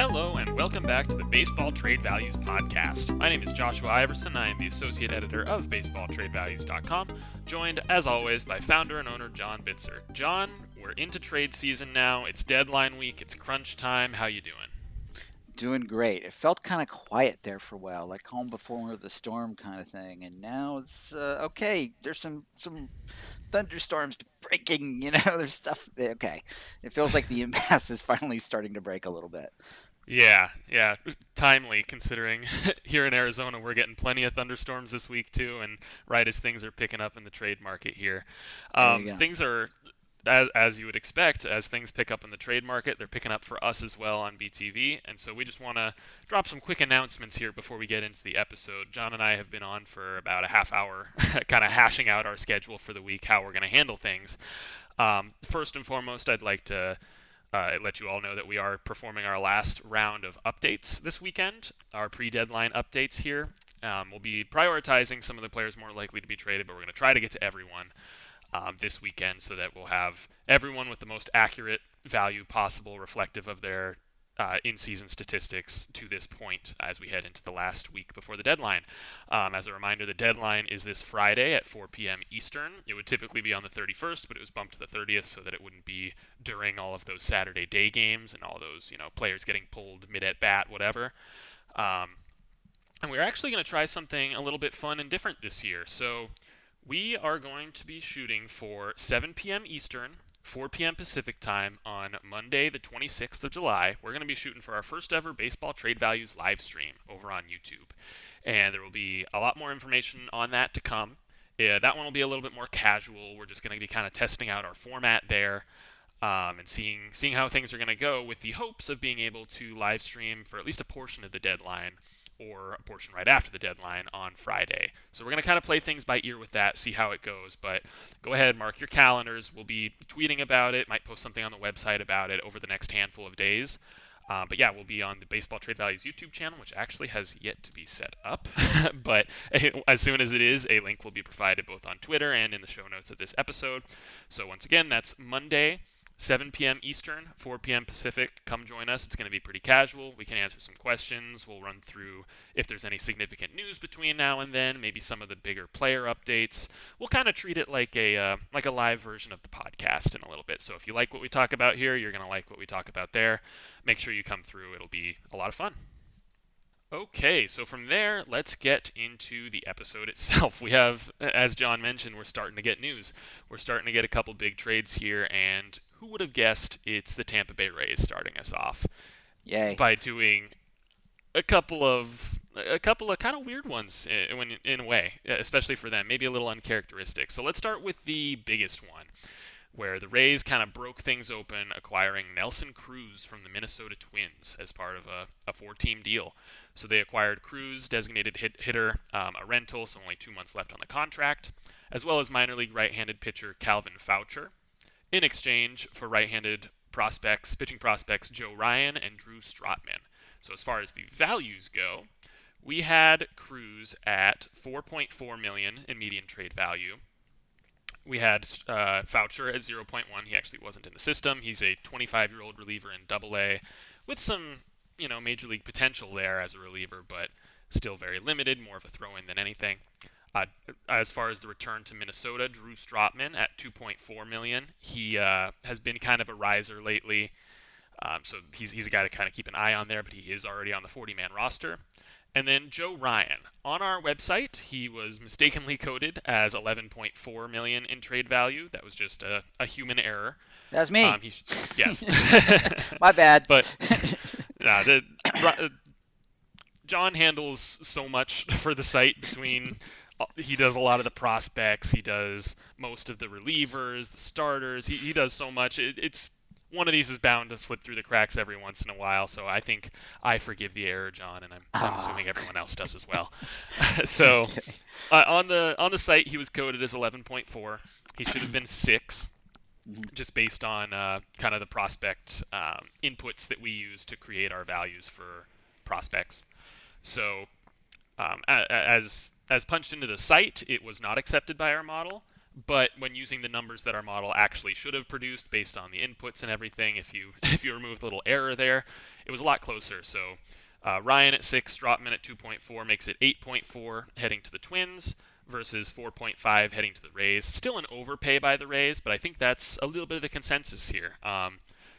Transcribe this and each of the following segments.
Hello, and welcome back to the Baseball Trade Values Podcast. My name is Joshua Iverson. I am the associate editor of BaseballTradeValues.com, joined, as always, by founder and owner John Bitzer. John, we're into trade season now. It's deadline week. It's crunch time. How you doing? Doing great. It felt kind of quiet there for a while, like home before the storm kind of thing, and now it's uh, okay. There's some some thunderstorms breaking. You know, there's stuff. Okay, it feels like the impasse is finally starting to break a little bit. Yeah, yeah, timely considering here in Arizona we're getting plenty of thunderstorms this week too, and right as things are picking up in the trade market here, um, things are as, as you would expect, as things pick up in the trade market, they're picking up for us as well on BTV. And so we just want to drop some quick announcements here before we get into the episode. John and I have been on for about a half hour, kind of hashing out our schedule for the week, how we're going to handle things. Um, first and foremost, I'd like to uh, let you all know that we are performing our last round of updates this weekend, our pre deadline updates here. Um, we'll be prioritizing some of the players more likely to be traded, but we're going to try to get to everyone um, this weekend so that we'll have everyone with the most accurate value possible, reflective of their uh, in-season statistics to this point as we head into the last week before the deadline. Um, as a reminder, the deadline is this Friday at 4 p.m. Eastern. It would typically be on the 31st, but it was bumped to the 30th so that it wouldn't be during all of those Saturday day games and all those you know players getting pulled mid at bat, whatever. Um, and we're actually going to try something a little bit fun and different this year. So we are going to be shooting for 7 p.m. Eastern, 4 p.m. Pacific time on Monday, the 26th of July. We're going to be shooting for our first ever baseball trade values live stream over on YouTube. And there will be a lot more information on that to come. Yeah, that one will be a little bit more casual. We're just going to be kind of testing out our format there. Um, and seeing seeing how things are going to go with the hopes of being able to live stream for at least a portion of the deadline or a portion right after the deadline on Friday. So we're going to kind of play things by ear with that, see how it goes. But go ahead, mark your calendars. We'll be tweeting about it, might post something on the website about it over the next handful of days. Um, but yeah, we'll be on the Baseball Trade Values YouTube channel, which actually has yet to be set up. but as soon as it is, a link will be provided both on Twitter and in the show notes of this episode. So once again, that's Monday, 7 p.m. Eastern, 4 p.m. Pacific. Come join us. It's going to be pretty casual. We can answer some questions. We'll run through if there's any significant news between now and then, maybe some of the bigger player updates. We'll kind of treat it like a uh, like a live version of the podcast in a little bit. So if you like what we talk about here, you're going to like what we talk about there. Make sure you come through. It'll be a lot of fun. Okay, so from there, let's get into the episode itself. We have, as John mentioned, we're starting to get news. We're starting to get a couple big trades here, and who would have guessed it's the Tampa Bay Rays starting us off? Yay! By doing a couple of a couple of kind of weird ones in, in a way, especially for them, maybe a little uncharacteristic. So let's start with the biggest one where the Rays kind of broke things open, acquiring Nelson Cruz from the Minnesota Twins as part of a, a four team deal. So they acquired Cruz, designated hit, hitter, um, a rental, so only two months left on the contract, as well as minor league right handed pitcher Calvin Faucher, in exchange for right handed prospects, pitching prospects Joe Ryan and Drew Strotman. So as far as the values go, we had Cruz at 4.4 million in median trade value, we had uh, Faucher at 0.1. He actually wasn't in the system. He's a 25-year-old reliever in Double A, with some, you know, major league potential there as a reliever, but still very limited, more of a throw-in than anything. Uh, as far as the return to Minnesota, Drew Strotman at 2.4 million. He uh, has been kind of a riser lately, um, so he's he's a guy to kind of keep an eye on there. But he is already on the 40-man roster. And then Joe Ryan. On our website, he was mistakenly coded as 11.4 million in trade value. That was just a, a human error. That's me. Um, he, yes. My bad. But nah, the, John handles so much for the site between he does a lot of the prospects, he does most of the relievers, the starters. He, he does so much. It, it's one of these is bound to slip through the cracks every once in a while. So I think I forgive the error, John, and I'm, I'm assuming everyone else does as well. so uh, on the on the site, he was coded as 11.4. He should have been six, mm-hmm. just based on uh, kind of the prospect um, inputs that we use to create our values for prospects. So um, as as punched into the site, it was not accepted by our model. but when using the numbers that our model actually should have produced based on the inputs and everything, if you if you remove the little error there, it was a lot closer. So uh, Ryan at six, Strotman at 2.4 makes it 8.4 heading to the Twins versus 4.5 heading to the Rays. Still an overpay by the Rays, but I think that's a little bit of the consensus here. Um,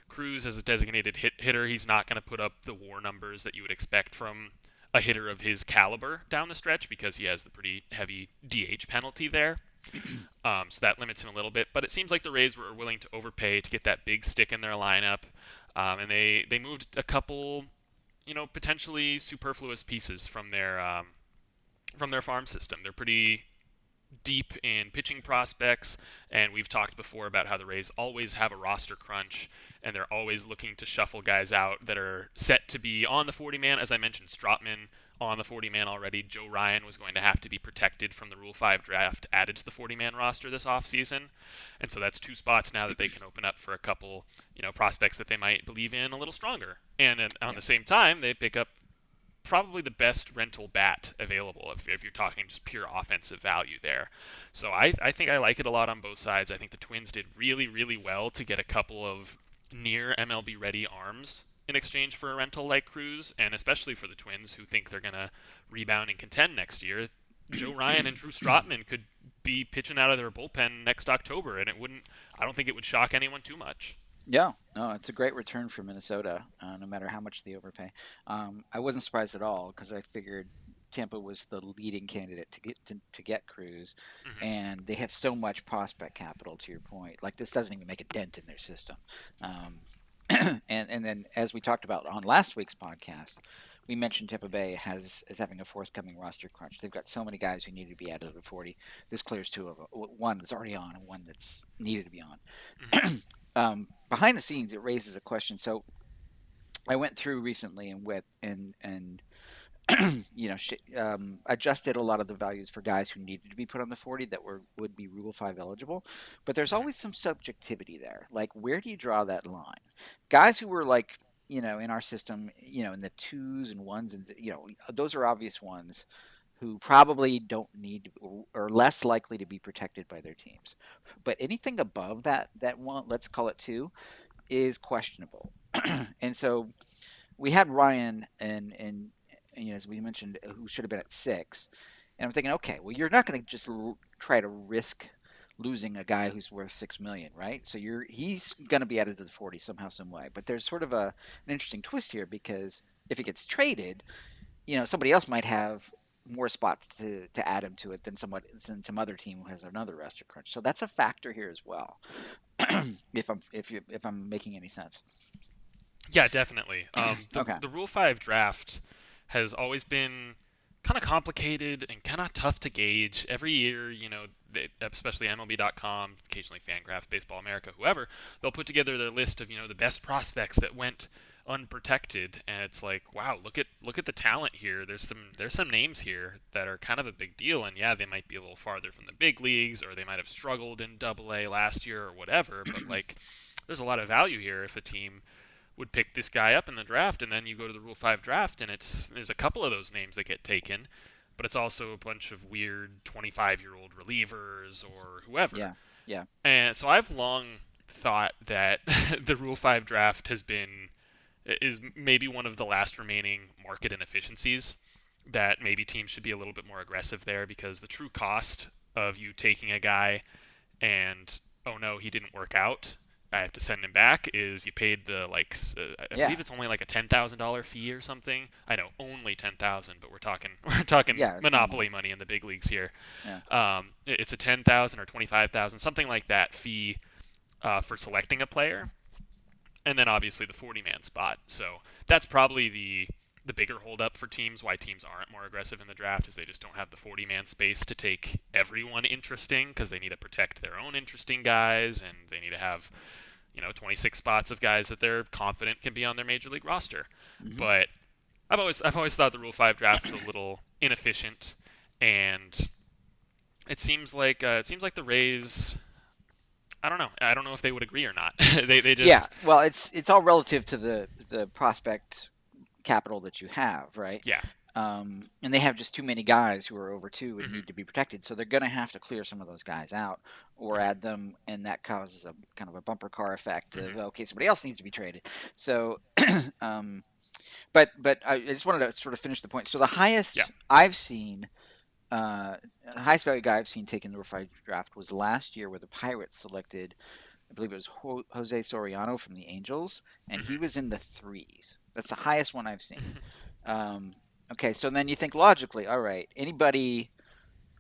Cruz as a designated hit hitter, he's not going to put up the WAR numbers that you would expect from a hitter of his caliber down the stretch because he has the pretty heavy DH penalty there. Um, so that limits him a little bit. But it seems like the Rays were willing to overpay to get that big stick in their lineup, um, and they they moved a couple, you know, potentially superfluous pieces from their um, from their farm system. They're pretty deep in pitching prospects, and we've talked before about how the Rays always have a roster crunch, and they're always looking to shuffle guys out that are set to be on the 40 man. As I mentioned, Strotman on the 40 man already. Joe Ryan was going to have to be protected from the Rule 5 draft added to the 40 man roster this offseason. And so that's two spots now that they can open up for a couple, you know, prospects that they might believe in a little stronger. And on yeah. the same time, they pick up probably the best rental bat available if, if you're talking just pure offensive value there. So I, I think I like it a lot on both sides. I think the Twins did really, really well to get a couple of near MLB ready arms in exchange for a rental like Cruz, and especially for the Twins who think they're going to rebound and contend next year. Joe Ryan and Drew Strotman could be pitching out of their bullpen next October, and it wouldn't. I don't think it would shock anyone too much. Yeah, no, it's a great return for Minnesota, uh, no matter how much they overpay. Um, I wasn't surprised at all because I figured Tampa was the leading candidate to get to, to get Cruz, mm-hmm. and they have so much prospect capital. To your point, like this doesn't even make a dent in their system. Um, and and then as we talked about on last week's podcast, we mentioned Tampa Bay has is having a forthcoming roster crunch. They've got so many guys who need to be added to the 40. This clears two of them. One that's already on and one that's needed to be on. Mm-hmm. um, behind the scenes, it raises a question. So I went through recently and went and and you know sh- um, adjusted a lot of the values for guys who needed to be put on the 40 that were would be Rule Five eligible. But there's always some subjectivity there. Like where do you draw that line? Guys who were like you know in our system, you know in the twos and ones and you know those are obvious ones who probably don't need or less likely to be protected by their teams. But anything above that, that one, let's call it two, is questionable. and so we had Ryan and and you know, as we mentioned, who should have been at six. And I'm thinking, okay, well, you're not going to just l- try to risk losing a guy who's worth six million, right? So you're he's going to be added to the 40 somehow, some way. But there's sort of a an interesting twist here because if he gets traded, you know, somebody else might have more spots to, to add him to it than somewhat than some other team who has another roster crunch. So that's a factor here as well. if I'm if you if I'm making any sense. Yeah, definitely. Um, the, okay. the Rule Five draft has always been kind of complicated and kind of tough to gauge. Every year, you know, they, especially MLB.com, occasionally Fangraphs, Baseball America, whoever, they'll put together their list of you know the best prospects that went unprotected and it's like wow look at look at the talent here. There's some there's some names here that are kind of a big deal and yeah they might be a little farther from the big leagues or they might have struggled in double a last year or whatever but like there's a lot of value here if a team would pick this guy up in the draft and then you go to the rule 5 draft and it's there's a couple of those names that get taken but it's also a bunch of weird 25 year old relievers or whoever. Yeah yeah. And so i've long thought that the rule 5 draft has been is maybe one of the last remaining market inefficiencies that maybe teams should be a little bit more aggressive there because the true cost of you taking a guy and oh no he didn't work out I have to send him back is you paid the like uh, I yeah. believe it's only like a ten thousand dollar fee or something. I know only ten thousand, but we're talking we're talking yeah, monopoly money in the big leagues here. Um, it's a ten thousand or twenty five thousand something like that fee uh, for selecting a player and then obviously the 40 man spot. So that's probably the the bigger holdup for teams. Why teams aren't more aggressive in the draft is they just don't have the 40 man space to take everyone interesting because they need to protect their own interesting guys and they need to have you know 26 spots of guys that they're confident can be on their major league roster. Mm-hmm. But I've always I've always thought the Rule 5 draft was a little inefficient and it seems like uh, it seems like the Rays I don't know. I don't know if they would agree or not. they they just yeah. Well, it's it's all relative to the the prospect capital that you have, right? Yeah. Um, and they have just too many guys who are over two and Mhm. need to be protected, so they're going to have to clear some of those guys out or Mhm. add them, and that causes a kind of a bumper car effect of Mhm. okay, somebody else needs to be traded. So, um, but but I just wanted to sort of finish the point. So the highest Yeah. I've seen, uh, the highest value guy I've seen taken the Rule Five draft was last year, where the Pirates selected, I believe it was Ho- Jose Soriano from the Angels, and he Mhm. was in the threes. That's the highest one I've seen. Um, okay, so then you think logically, all right, anybody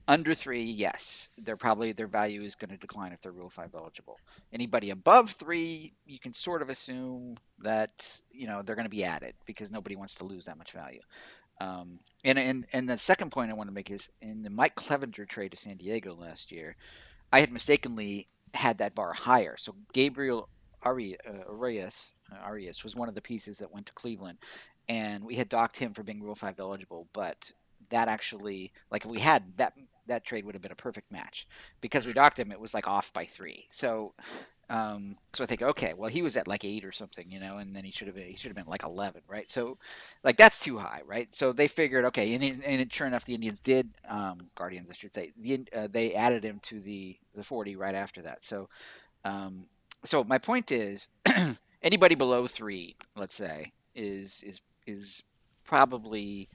under three, yes, they're probably their value is going to decline if they're Rule Five eligible. Anybody above three, you can sort of assume that you know they're going to be added because nobody wants to lose that much value. Um, and, and and the second point I want to make is in the Mike Clevinger trade to San Diego last year, I had mistakenly had that bar higher. So Gabriel uh, Arias, uh, Arias was one of the pieces that went to Cleveland, and we had docked him for being Rule Five eligible. But that actually, like, if we had that, that trade would have been a perfect match because we docked him. It was like off by three. So, um, so I think, okay, well, he was at like eight or something, you know, and then he should have been, he should have been like eleven, right? So, like, that's too high, right? So they figured, okay, and, and sure enough, the Indians did, um, Guardians, I should say, the uh, they added him to the the forty right after that. So, um, so my point is, anybody below three, let's say, is is is probably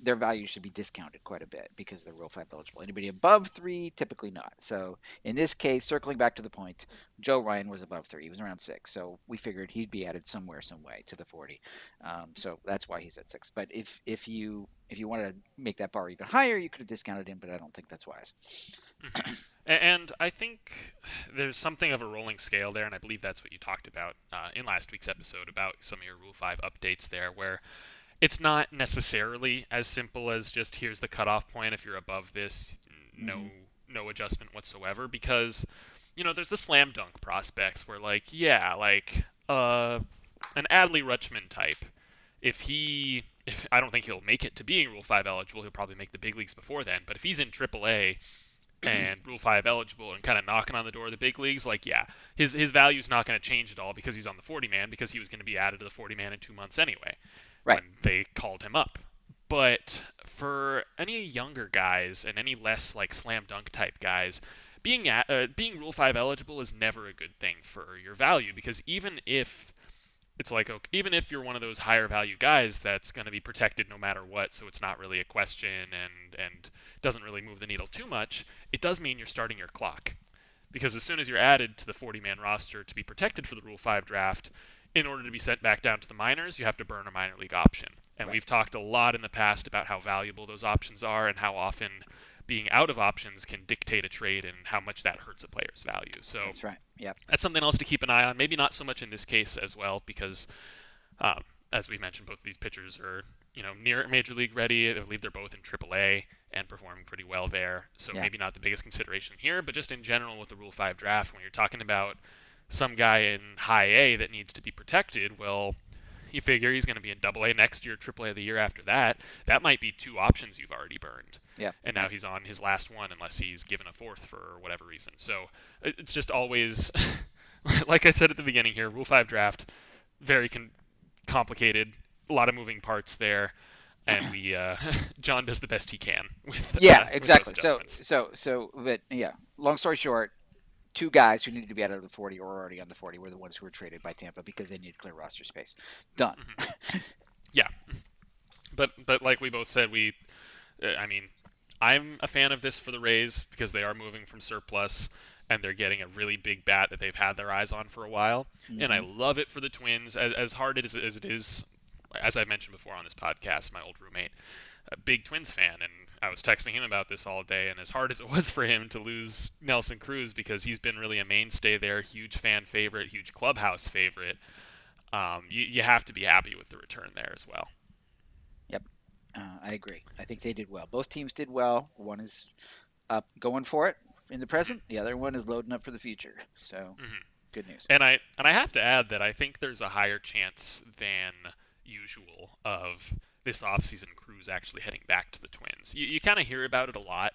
their value should be discounted quite a bit because they're Rule 5 eligible. Anybody above three, typically not. So in this case, circling back to the point, Joe Ryan was above three. He was around six. So we figured he'd be added somewhere, some way to the 40. Um, so that's why he's at six. But if if you if you wanted to make that bar even higher, you could have discounted him, but I don't think that's wise. Mhm. And I think there's something of a rolling scale there, and I believe that's what you talked about uh, in last week's episode about some of your Rule 5 updates there, where it's not necessarily as simple as just here's the cutoff point. If you're above this, no Mhm. no adjustment whatsoever, because you know there's the slam dunk prospects where like yeah like uh an Adley Rutschman type. If he, if, I don't think he'll make it to being Rule 5 eligible. He'll probably make the big leagues before then. But if he's in AAA and Rule 5 eligible and kind of knocking on the door of the big leagues, like, yeah, his his value's not going to change at all because he's on the 40 man because he was going to be added to the 40 man in two months anyway Right. when they called him up. But for any younger guys and any less like slam dunk type guys, being at, uh, being Rule 5 eligible is never a good thing for your value because even if it's like okay, even if you're one of those higher value guys that's going to be protected no matter what, so it's not really a question and and doesn't really move the needle too much, it does mean you're starting your clock. Because as soon as you're added to the 40 man roster to be protected for the Rule 5 draft, in order to be sent back down to the minors, you have to burn a minor league option. And Right. we've talked a lot in the past about how valuable those options are and how often being out of options can dictate a trade and how much that hurts a player's value. So That's right. Yep. that's something else to keep an eye on. Maybe not so much in this case as well, because um, as we mentioned, both of these pitchers are you know near major league ready. I believe they're both in AAA and performing pretty well there. So Yeah. maybe not the biggest consideration here, but just in general with the Rule Five draft, when you're talking about some guy in High A that needs to be protected, well. You figure he's going to be in Double A next year, Triple A the year after that. That might be two options you've already burned Yeah. and now he's on his last one unless he's given a fourth for whatever reason. So it's just always, like I said at the beginning here, Rule 5 draft, very con- complicated, a lot of moving parts there, and we uh, John does the best he can with Yeah, uh, exactly. So, so, so, but yeah. Long story short, two guys who needed to be out of the 40 or already on the 40 were the ones who were traded by Tampa because they needed clear roster space. Done. yeah, but but like we both said, we, uh, I mean, I'm a fan of this for the Rays because they are moving from surplus and they're getting a really big bat that they've had their eyes on for a while. and I Mhm. love it for the Twins. As, as hard as, as it is, as I mentioned before on this podcast, my old roommate, a big Twins fan, and I was texting him about this all day. And as hard as it was for him to lose Nelson Cruz because he's been really a mainstay there, huge fan favorite, huge clubhouse favorite, um, you, you have to be happy with the return there as well. Yep, uh, I agree. I think they did well. Both teams did well. One is up going for it in the present. The other one is loading up for the future. So Mhm. good news. And I and I have to add that I think there's a higher chance than usual of this offseason Cruz actually heading back to the Twins. You, you kind of hear about it a lot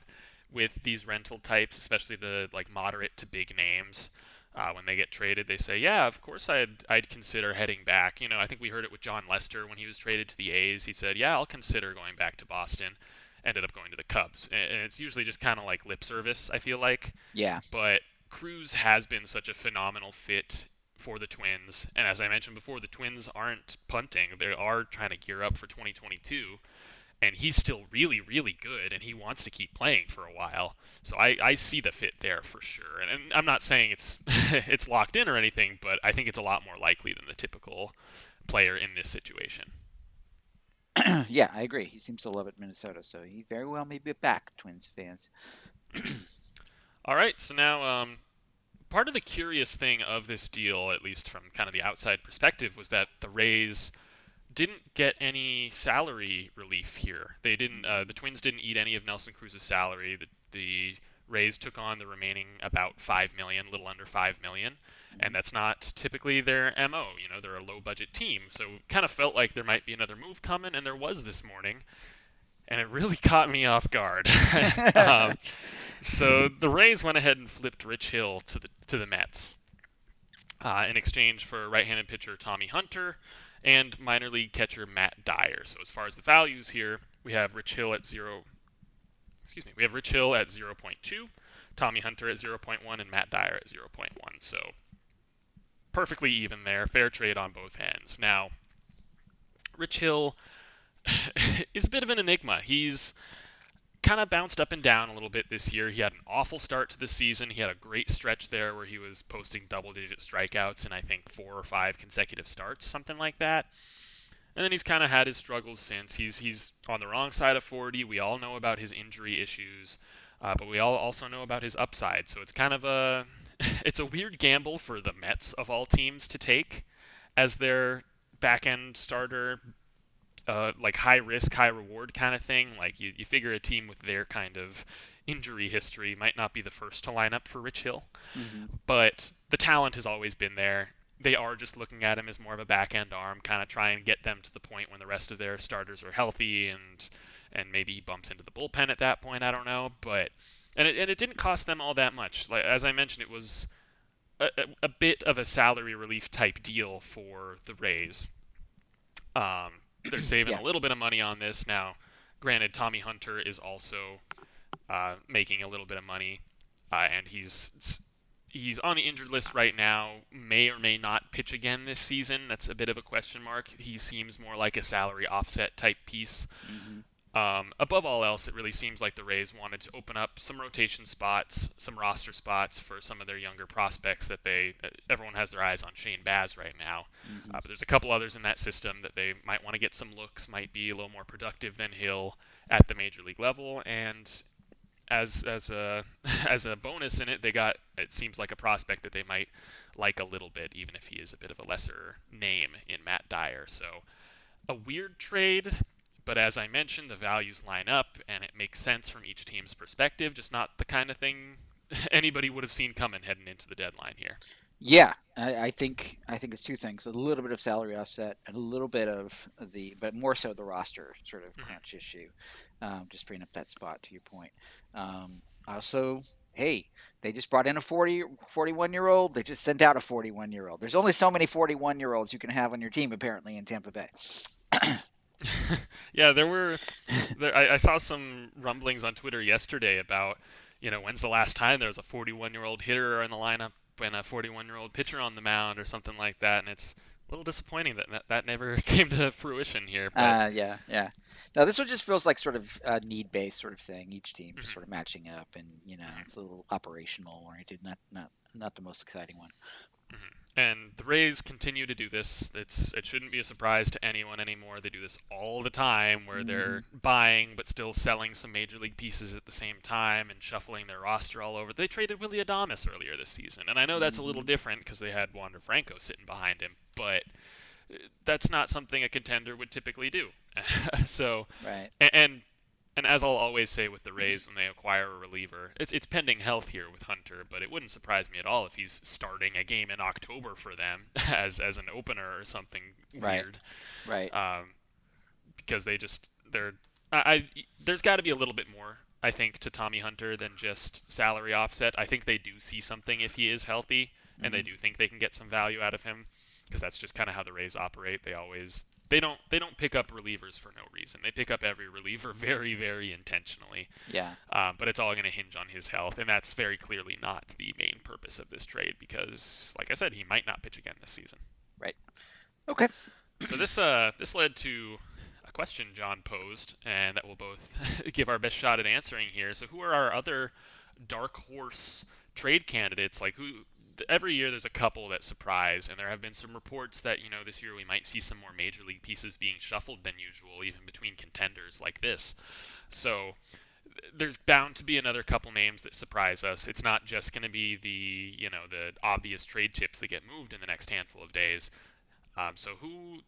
with these rental types, especially the like moderate to big names. uh, when they get traded, they say, "Yeah, of course I'd I'd consider heading back." You know, I think we heard it with Jon Lester when he was traded to the A's. He said, "Yeah, I'll consider going back to Boston." Ended up going to the Cubs, and it's usually just kind of like lip service. I feel like. Yeah. But Cruz has been such a phenomenal fit for the Twins, and as I mentioned before, the Twins aren't punting; they are trying to gear up for 2022 and he's still really, really good, and he wants to keep playing for a while. So I, I see the fit there for sure. And, and I'm not saying it's it's locked in or anything, but I think it's a lot more likely than the typical player in this situation. yeah, I agree. He seems to love it Minnesota, so he very well may be back, Twins fans. All right, so now um, part of the curious thing of this deal, at least from kind of the outside perspective, was that the Rays didn't get any salary relief here. They didn't. Uh, the Twins didn't eat any of Nelson Cruz's salary. The, the Rays took on the remaining about five million, little under five million, and that's not typically their mo. You know, they're a low-budget team, so kind of felt like there might be another move coming, and there was this morning, and it really caught me off guard. um, so the Rays went ahead and flipped Rich Hill to the to the Mets uh, in exchange for right-handed pitcher Tommy Hunter and minor league catcher Matt Dyer. So as far as the values here, we have Rich Hill at zero. Excuse me, we have Rich Hill at 0.2, Tommy Hunter at 0.1, and Matt Dyer at 0.1. So perfectly even there, fair trade on both ends. Now, Rich Hill is a bit of an enigma. He's kind of bounced up and down a little bit this year. He had an awful start to the season. He had a great stretch there where he was posting double digit strikeouts in I think four or five consecutive starts, something like that. And then he's kind of had his struggles since. He's he's on the wrong side of 40. We all know about his injury issues, uh, but we all also know about his upside. So it's kind of a it's a weird gamble for the Mets of all teams to take as their back end starter uh, like high risk, high reward kind of thing. Like you, you figure a team with their kind of injury history might not be the first to line up for Rich Hill, mm-hmm. but the talent has always been there. They are just looking at him as more of a back end arm, kind of try and get them to the point when the rest of their starters are healthy and and maybe he bumps into the bullpen at that point. I don't know, but and it, and it didn't cost them all that much. Like as I mentioned, it was a, a, bit of a salary relief type deal for the Rays. Um, they're saving yeah. a little bit of money on this now. Granted, Tommy Hunter is also uh, making a little bit of money, uh, and he's he's on the injured list right now. May or may not pitch again this season. That's a bit of a question mark. He seems more like a salary offset type piece. Mm-hmm. Um, above all else, it really seems like the Rays wanted to open up some rotation spots, some roster spots for some of their younger prospects that they uh, everyone has their eyes on Shane Baz right now. Mm-hmm. Uh, but there's a couple others in that system that they might want to get some looks, might be a little more productive than Hill at the major league level, and as as a as a bonus in it, they got it seems like a prospect that they might like a little bit, even if he is a bit of a lesser name in Matt Dyer. So a weird trade but as I mentioned, the values line up and it makes sense from each team's perspective, just not the kind of thing anybody would have seen coming heading into the deadline here. Yeah, I, I, think I think it's two things: a little bit of salary offset, and a little bit of the, but more so the roster sort of mm-hmm. crunch issue, um, just freeing up that spot. To your point. Um, also, hey, they just brought in a 40, 41 year old. They just sent out a 41 year old. There's only so many 41 year olds you can have on your team, apparently, in Tampa Bay. yeah, there were. There, I, I, saw some rumblings on Twitter yesterday about, you know, when's the last time there was a 41-year-old hitter in the lineup and a 41-year-old pitcher on the mound or something like that, and it's a little disappointing that that, that never came to fruition here. But... Uh, yeah, yeah. Now this one just feels like sort of a need-based sort of thing. Each team mm-hmm. sort of matching up, and you know, it's a little operational oriented, not not not the most exciting one. Mm-hmm. And the Rays continue to do this. It's it shouldn't be a surprise to anyone anymore. They do this all the time, where mm-hmm. they're buying but still selling some major league pieces at the same time and shuffling their roster all over. They traded Willy Adames earlier this season, and I know that's mm-hmm. a little mm-hmm. different because they had Wander Franco sitting behind him, but uh, that's not something a contender would typically do. so, right. and, and and as I'll always say with the Rays when they acquire a reliever, it's, it's pending health here with Hunter, but it wouldn't surprise me at all if he's starting a game in October for them as as an opener or something weird. Right. Right. Um, because they just they're I, I there's got to be a little bit more I think to Tommy Hunter than just salary offset. I think they do see something if he is healthy and mm-hmm. they do think they can get some value out of him because that's just kind of how the Rays operate. They always they don't they don't pick up relievers for no reason. They pick up every reliever very very intentionally. Yeah. Um, but it's all going to hinge on his health, and that's very clearly not the main purpose of this trade because, like I said, he might not pitch again this season. Right. Okay. so this uh this led to a question John posed, and that we'll both give our best shot at answering here. So who are our other dark horse trade candidates? Like who every year there's a couple that surprise, and there have been some reports that you know this year we might see some more major league pieces being shuffled than usual, even between contenders like this. So there's bound to be another couple names that surprise us. It's not just going to be the you know the obvious trade chips that get moved in the next handful of days. Um, so who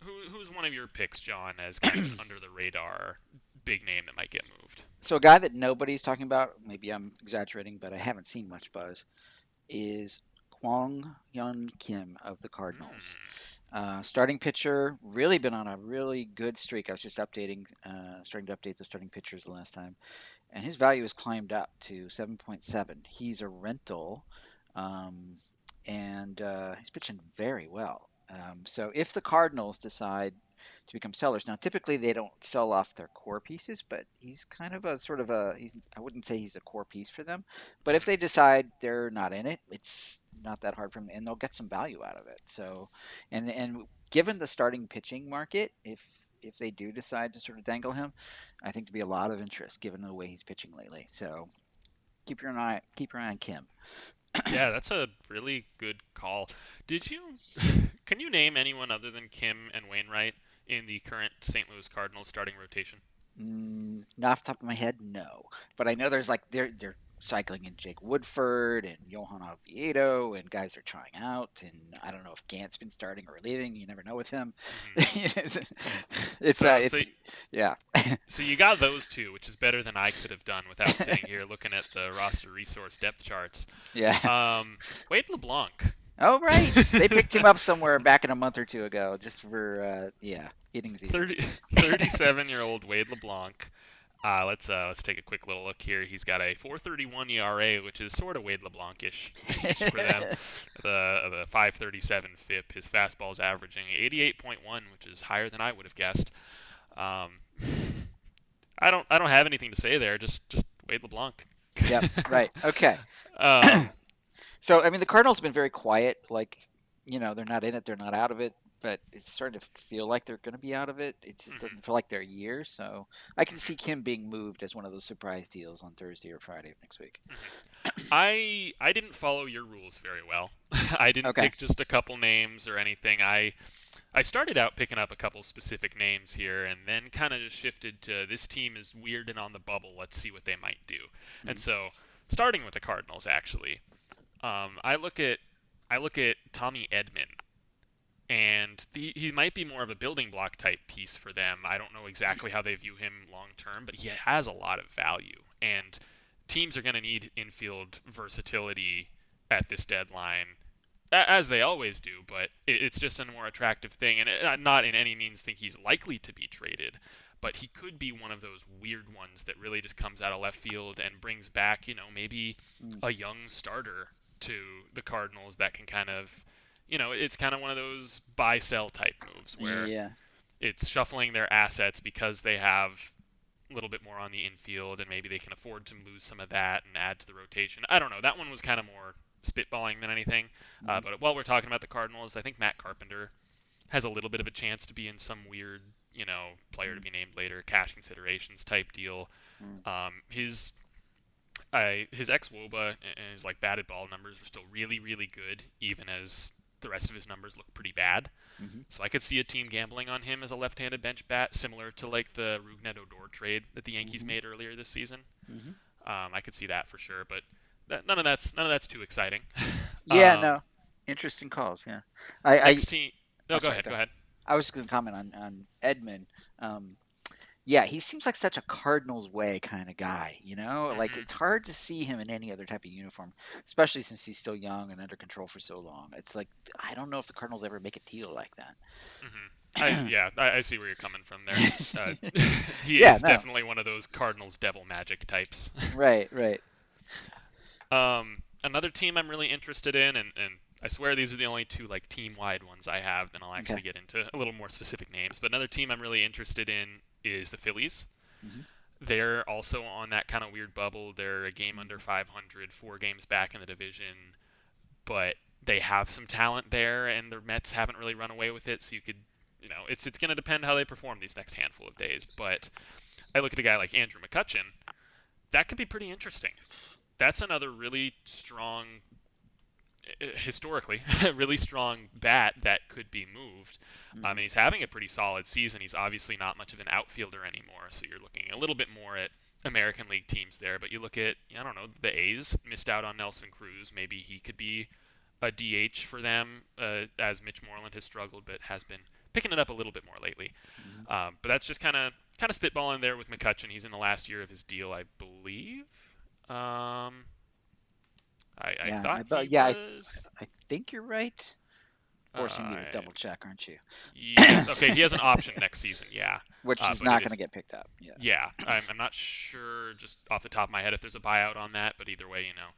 who who's one of your picks, John, as kind of under the radar big name that might get moved? So a guy that nobody's talking about, maybe I'm exaggerating, but I haven't seen much buzz, is Kwang Hyun Kim of the Cardinals. Hmm. Uh, starting pitcher, really been on a really good streak. I was just updating, uh, starting to update the starting pitchers the last time, and his value has climbed up to 7.7. He's a rental, um, and uh, he's pitching very well. Um, so if the Cardinals decide to become sellers. Now, typically they don't sell off their core pieces, but he's kind of a sort of a he's I wouldn't say he's a core piece for them, but if they decide they're not in it, it's not that hard for them, and they'll get some value out of it. So, and and given the starting pitching market, if if they do decide to sort of dangle him, I think to be a lot of interest given the way he's pitching lately. So, keep your eye keep your eye on Kim. yeah, that's a really good call. Did you can you name anyone other than Kim and Wainwright in the current St. Louis Cardinals starting rotation? Mm, not off the top of my head, no. But I know there's like they're they're cycling in Jake Woodford and Johan Oviedo and guys are trying out and I don't know if Gant's been starting or leaving. You never know with him. Mm-hmm. it's so, uh, it's so, yeah. so you got those two, which is better than I could have done without sitting here looking at the roster resource depth charts. Yeah. Um, Wade LeBlanc Oh right, they picked him up somewhere back in a month or two ago, just for uh, yeah, hitting Z. 30, 37 year old Wade LeBlanc. Uh, let's uh, let's take a quick little look here. He's got a 4.31 ERA, which is sort of Wade LeBlanc-ish for them. the the 5.37 FIP. His fastball is averaging 88.1, which is higher than I would have guessed. Um, I don't I don't have anything to say there. Just just Wade LeBlanc. yep. Right. Okay. Um, so I mean, the Cardinals have been very quiet. Like, you know, they're not in it, they're not out of it, but it's starting to feel like they're going to be out of it. It just mm-hmm. doesn't feel like they're a year. So I can see Kim being moved as one of those surprise deals on Thursday or Friday of next week. Mm-hmm. I I didn't follow your rules very well. I didn't okay. pick just a couple names or anything. I I started out picking up a couple specific names here and then kind of just shifted to this team is weird and on the bubble. Let's see what they might do. Mm-hmm. And so starting with the Cardinals actually. Um, I look at I look at Tommy Edman, and he, he might be more of a building block type piece for them. I don't know exactly how they view him long term, but he has a lot of value, and teams are going to need infield versatility at this deadline, as they always do. But it's just a more attractive thing, and uh, not in any means think he's likely to be traded but he could be one of those weird ones that really just comes out of left field and brings back, you know, maybe mm. a young starter to the Cardinals that can kind of, you know, it's kind of one of those buy sell type moves where yeah. it's shuffling their assets because they have a little bit more on the infield and maybe they can afford to lose some of that and add to the rotation. I don't know. That one was kind of more spitballing than anything. Uh, mm-hmm. Uh, but while we're talking about the Cardinals, I think Matt Carpenter has a little bit of a chance to be in some weird, you know, player to be named later, cash considerations type deal. Mm-hmm. Um, his I, his ex woba and his like batted ball numbers are still really really good, even as the rest of his numbers look pretty bad. Mm-hmm. So I could see a team gambling on him as a left-handed bench bat, similar to like the Rougned Odor trade that the Yankees mm-hmm. made earlier this season. Mm-hmm. Um, I could see that for sure, but that, none of that's none of that's too exciting. Yeah, um, no, interesting calls. Yeah, I, I, team. No, oh, go sorry, ahead. Go ahead. I was going to comment on on Edman. Um, yeah, he seems like such a Cardinals way kind of guy, you know? Mm-hmm. Like it's hard to see him in any other type of uniform, especially since he's still young and under control for so long. It's like I don't know if the Cardinals ever make a deal like that. Mm-hmm. I, yeah, I, I, see where you're coming from there. Uh, he yeah, is no. definitely one of those Cardinals devil magic types. right, right. Um, another team I'm really interested in, and, and I swear these are the only two like team-wide ones I have. Then I'll actually okay. get into a little more specific names. But another team I'm really interested in is the Phillies. Mm-hmm. They're also on that kind of weird bubble. They're a game under 500, four games back in the division, but they have some talent there, and the Mets haven't really run away with it. So you could, you know, it's it's going to depend how they perform these next handful of days. But I look at a guy like Andrew McCutchen, that could be pretty interesting. That's another really strong, historically, a really strong bat that could be moved. Mm-hmm. Um, and he's having a pretty solid season. He's obviously not much of an outfielder anymore, so you're looking a little bit more at American League teams there. But you look at, I don't know, the A's missed out on Nelson Cruz. Maybe he could be a DH for them, uh, as Mitch Moreland has struggled, but has been picking it up a little bit more lately. Mm-hmm. Um, but that's just kind of kind of spitballing there with McCutchen. He's in the last year of his deal, I believe. Um, I, I yeah, thought, I thought yeah, was... I, I, think you're right. Forcing uh, you to double check, aren't you? Yes. Okay, he has an option next season. Yeah. Which uh, is not going to get picked up. Yeah. Yeah, I'm, I'm not sure just off the top of my head if there's a buyout on that, but either way, you know,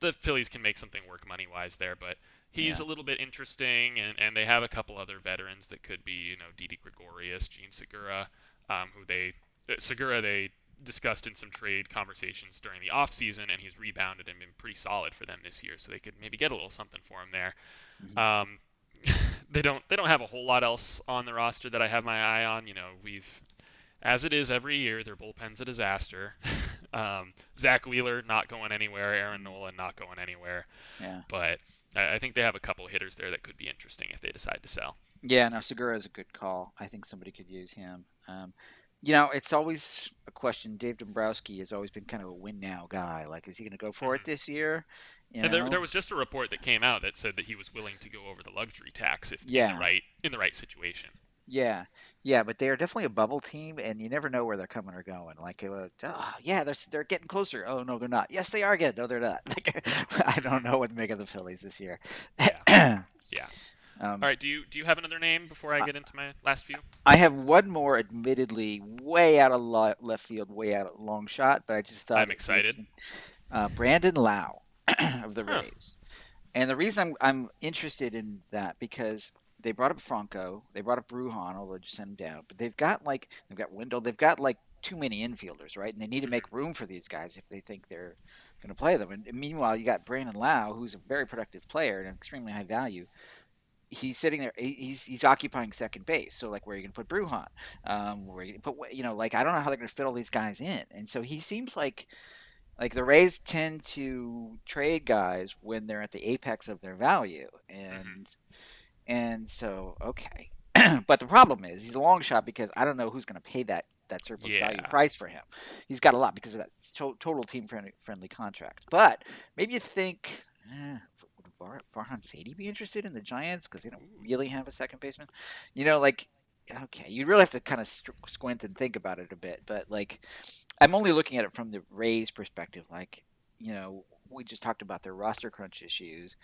the Phillies can make something work money wise there. But he's yeah. a little bit interesting, and, and they have a couple other veterans that could be, you know, Didi Gregorius, Jean Segura, um, who they uh, Segura they discussed in some trade conversations during the off season, and he's rebounded and been pretty solid for them this year. So they could maybe get a little something for him there. Mm-hmm. Um, they don't they don't have a whole lot else on the roster that I have my eye on. You know, we've as it is every year, their bullpen's a disaster. um, Zack Wheeler not going anywhere, Aaron Nola not going anywhere. Yeah. But I, I think they have a couple hitters there that could be interesting if they decide to sell. Yeah, no, Segura is a good call. I think somebody could use him. Um, you know, it's always a question. Dave Dombrowski has always been kind of a win now guy. Like, is he going to go for it mm-hmm. this year? You know? there, there was just a report that came out that said that he was willing to go over the luxury tax if yeah. in the right in the right situation. Yeah, yeah, but they are definitely a bubble team, and you never know where they're coming or going. Like, oh, yeah, they're they're getting closer. Oh no, they're not. Yes, they are getting. No, they're not. Like, I don't know what to make of the Phillies this year. yeah. yeah. Um, All right. Do you do you have another name before I get into my last few? I have one more, admittedly, way out of left field, way out of long shot, but I just thought I'm excited. Uh, Brandon Lowe of the huh. Rays, and the reason I'm I'm interested in that because they brought up Franco, they brought up Bruján, although just sent him down, but they've got like they've got Wendle, they've got like too many infielders, right? And they need to make room for these guys if they think they're going to play them. And, and meanwhile, you got Brandon Lowe, who's a very productive player and extremely high value, he's sitting there. He's he's occupying second base. So like, where are you gonna put Bruján? Um, where you put you know like I don't know how they're gonna fit all these guys in. And so he seems like like the Rays tend to trade guys when they're at the apex of their value, and mm-hmm. and so okay. but the problem is he's a long shot because I don't know who's going to pay that that surplus yeah. value price for him. He's got a lot because of that to- total team friendly, friendly contract. But maybe you think eh, would Farhan Zaidi be interested in the Giants because they don't really have a second baseman? You know, like okay, you really have to kind of squint and think about it a bit. But like, I'm only looking at it from the Rays perspective. Like, you know, we just talked about their roster crunch issues,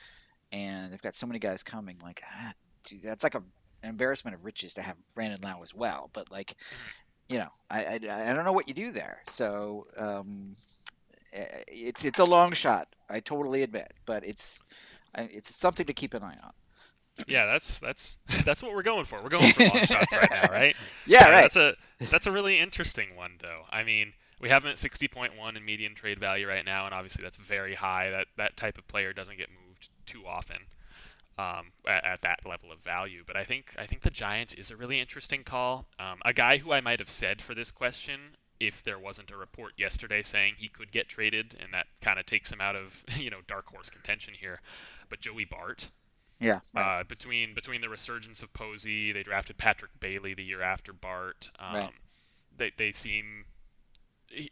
and they've got so many guys coming. Like, ah, geez, that's like a, an embarrassment of riches to have Brandon Lowe as well. But like, you know, I, I, I don't know what you do there. So um, eh, it's it's a long shot. I totally admit, but it's it's something to keep an eye on. Yeah, that's that's that's what we're going for. We're going for long shots right now, right? Yeah, uh, right. That's a that's a really interesting one, though. I mean, we have him at 60.1 in median trade value right now, and obviously that's very high. That that type of player doesn't get moved too often um, at, at, that level of value. But I think I think the Giants is a really interesting call. Um, a guy who I might have said for this question if there wasn't a report yesterday saying he could get traded, and that kind of takes him out of you know dark horse contention here but Joey Bart. Yeah. Right. Uh, between between the resurgence of Posey, they drafted Patrick Bailey the year after Bart. Um, right. They they seem,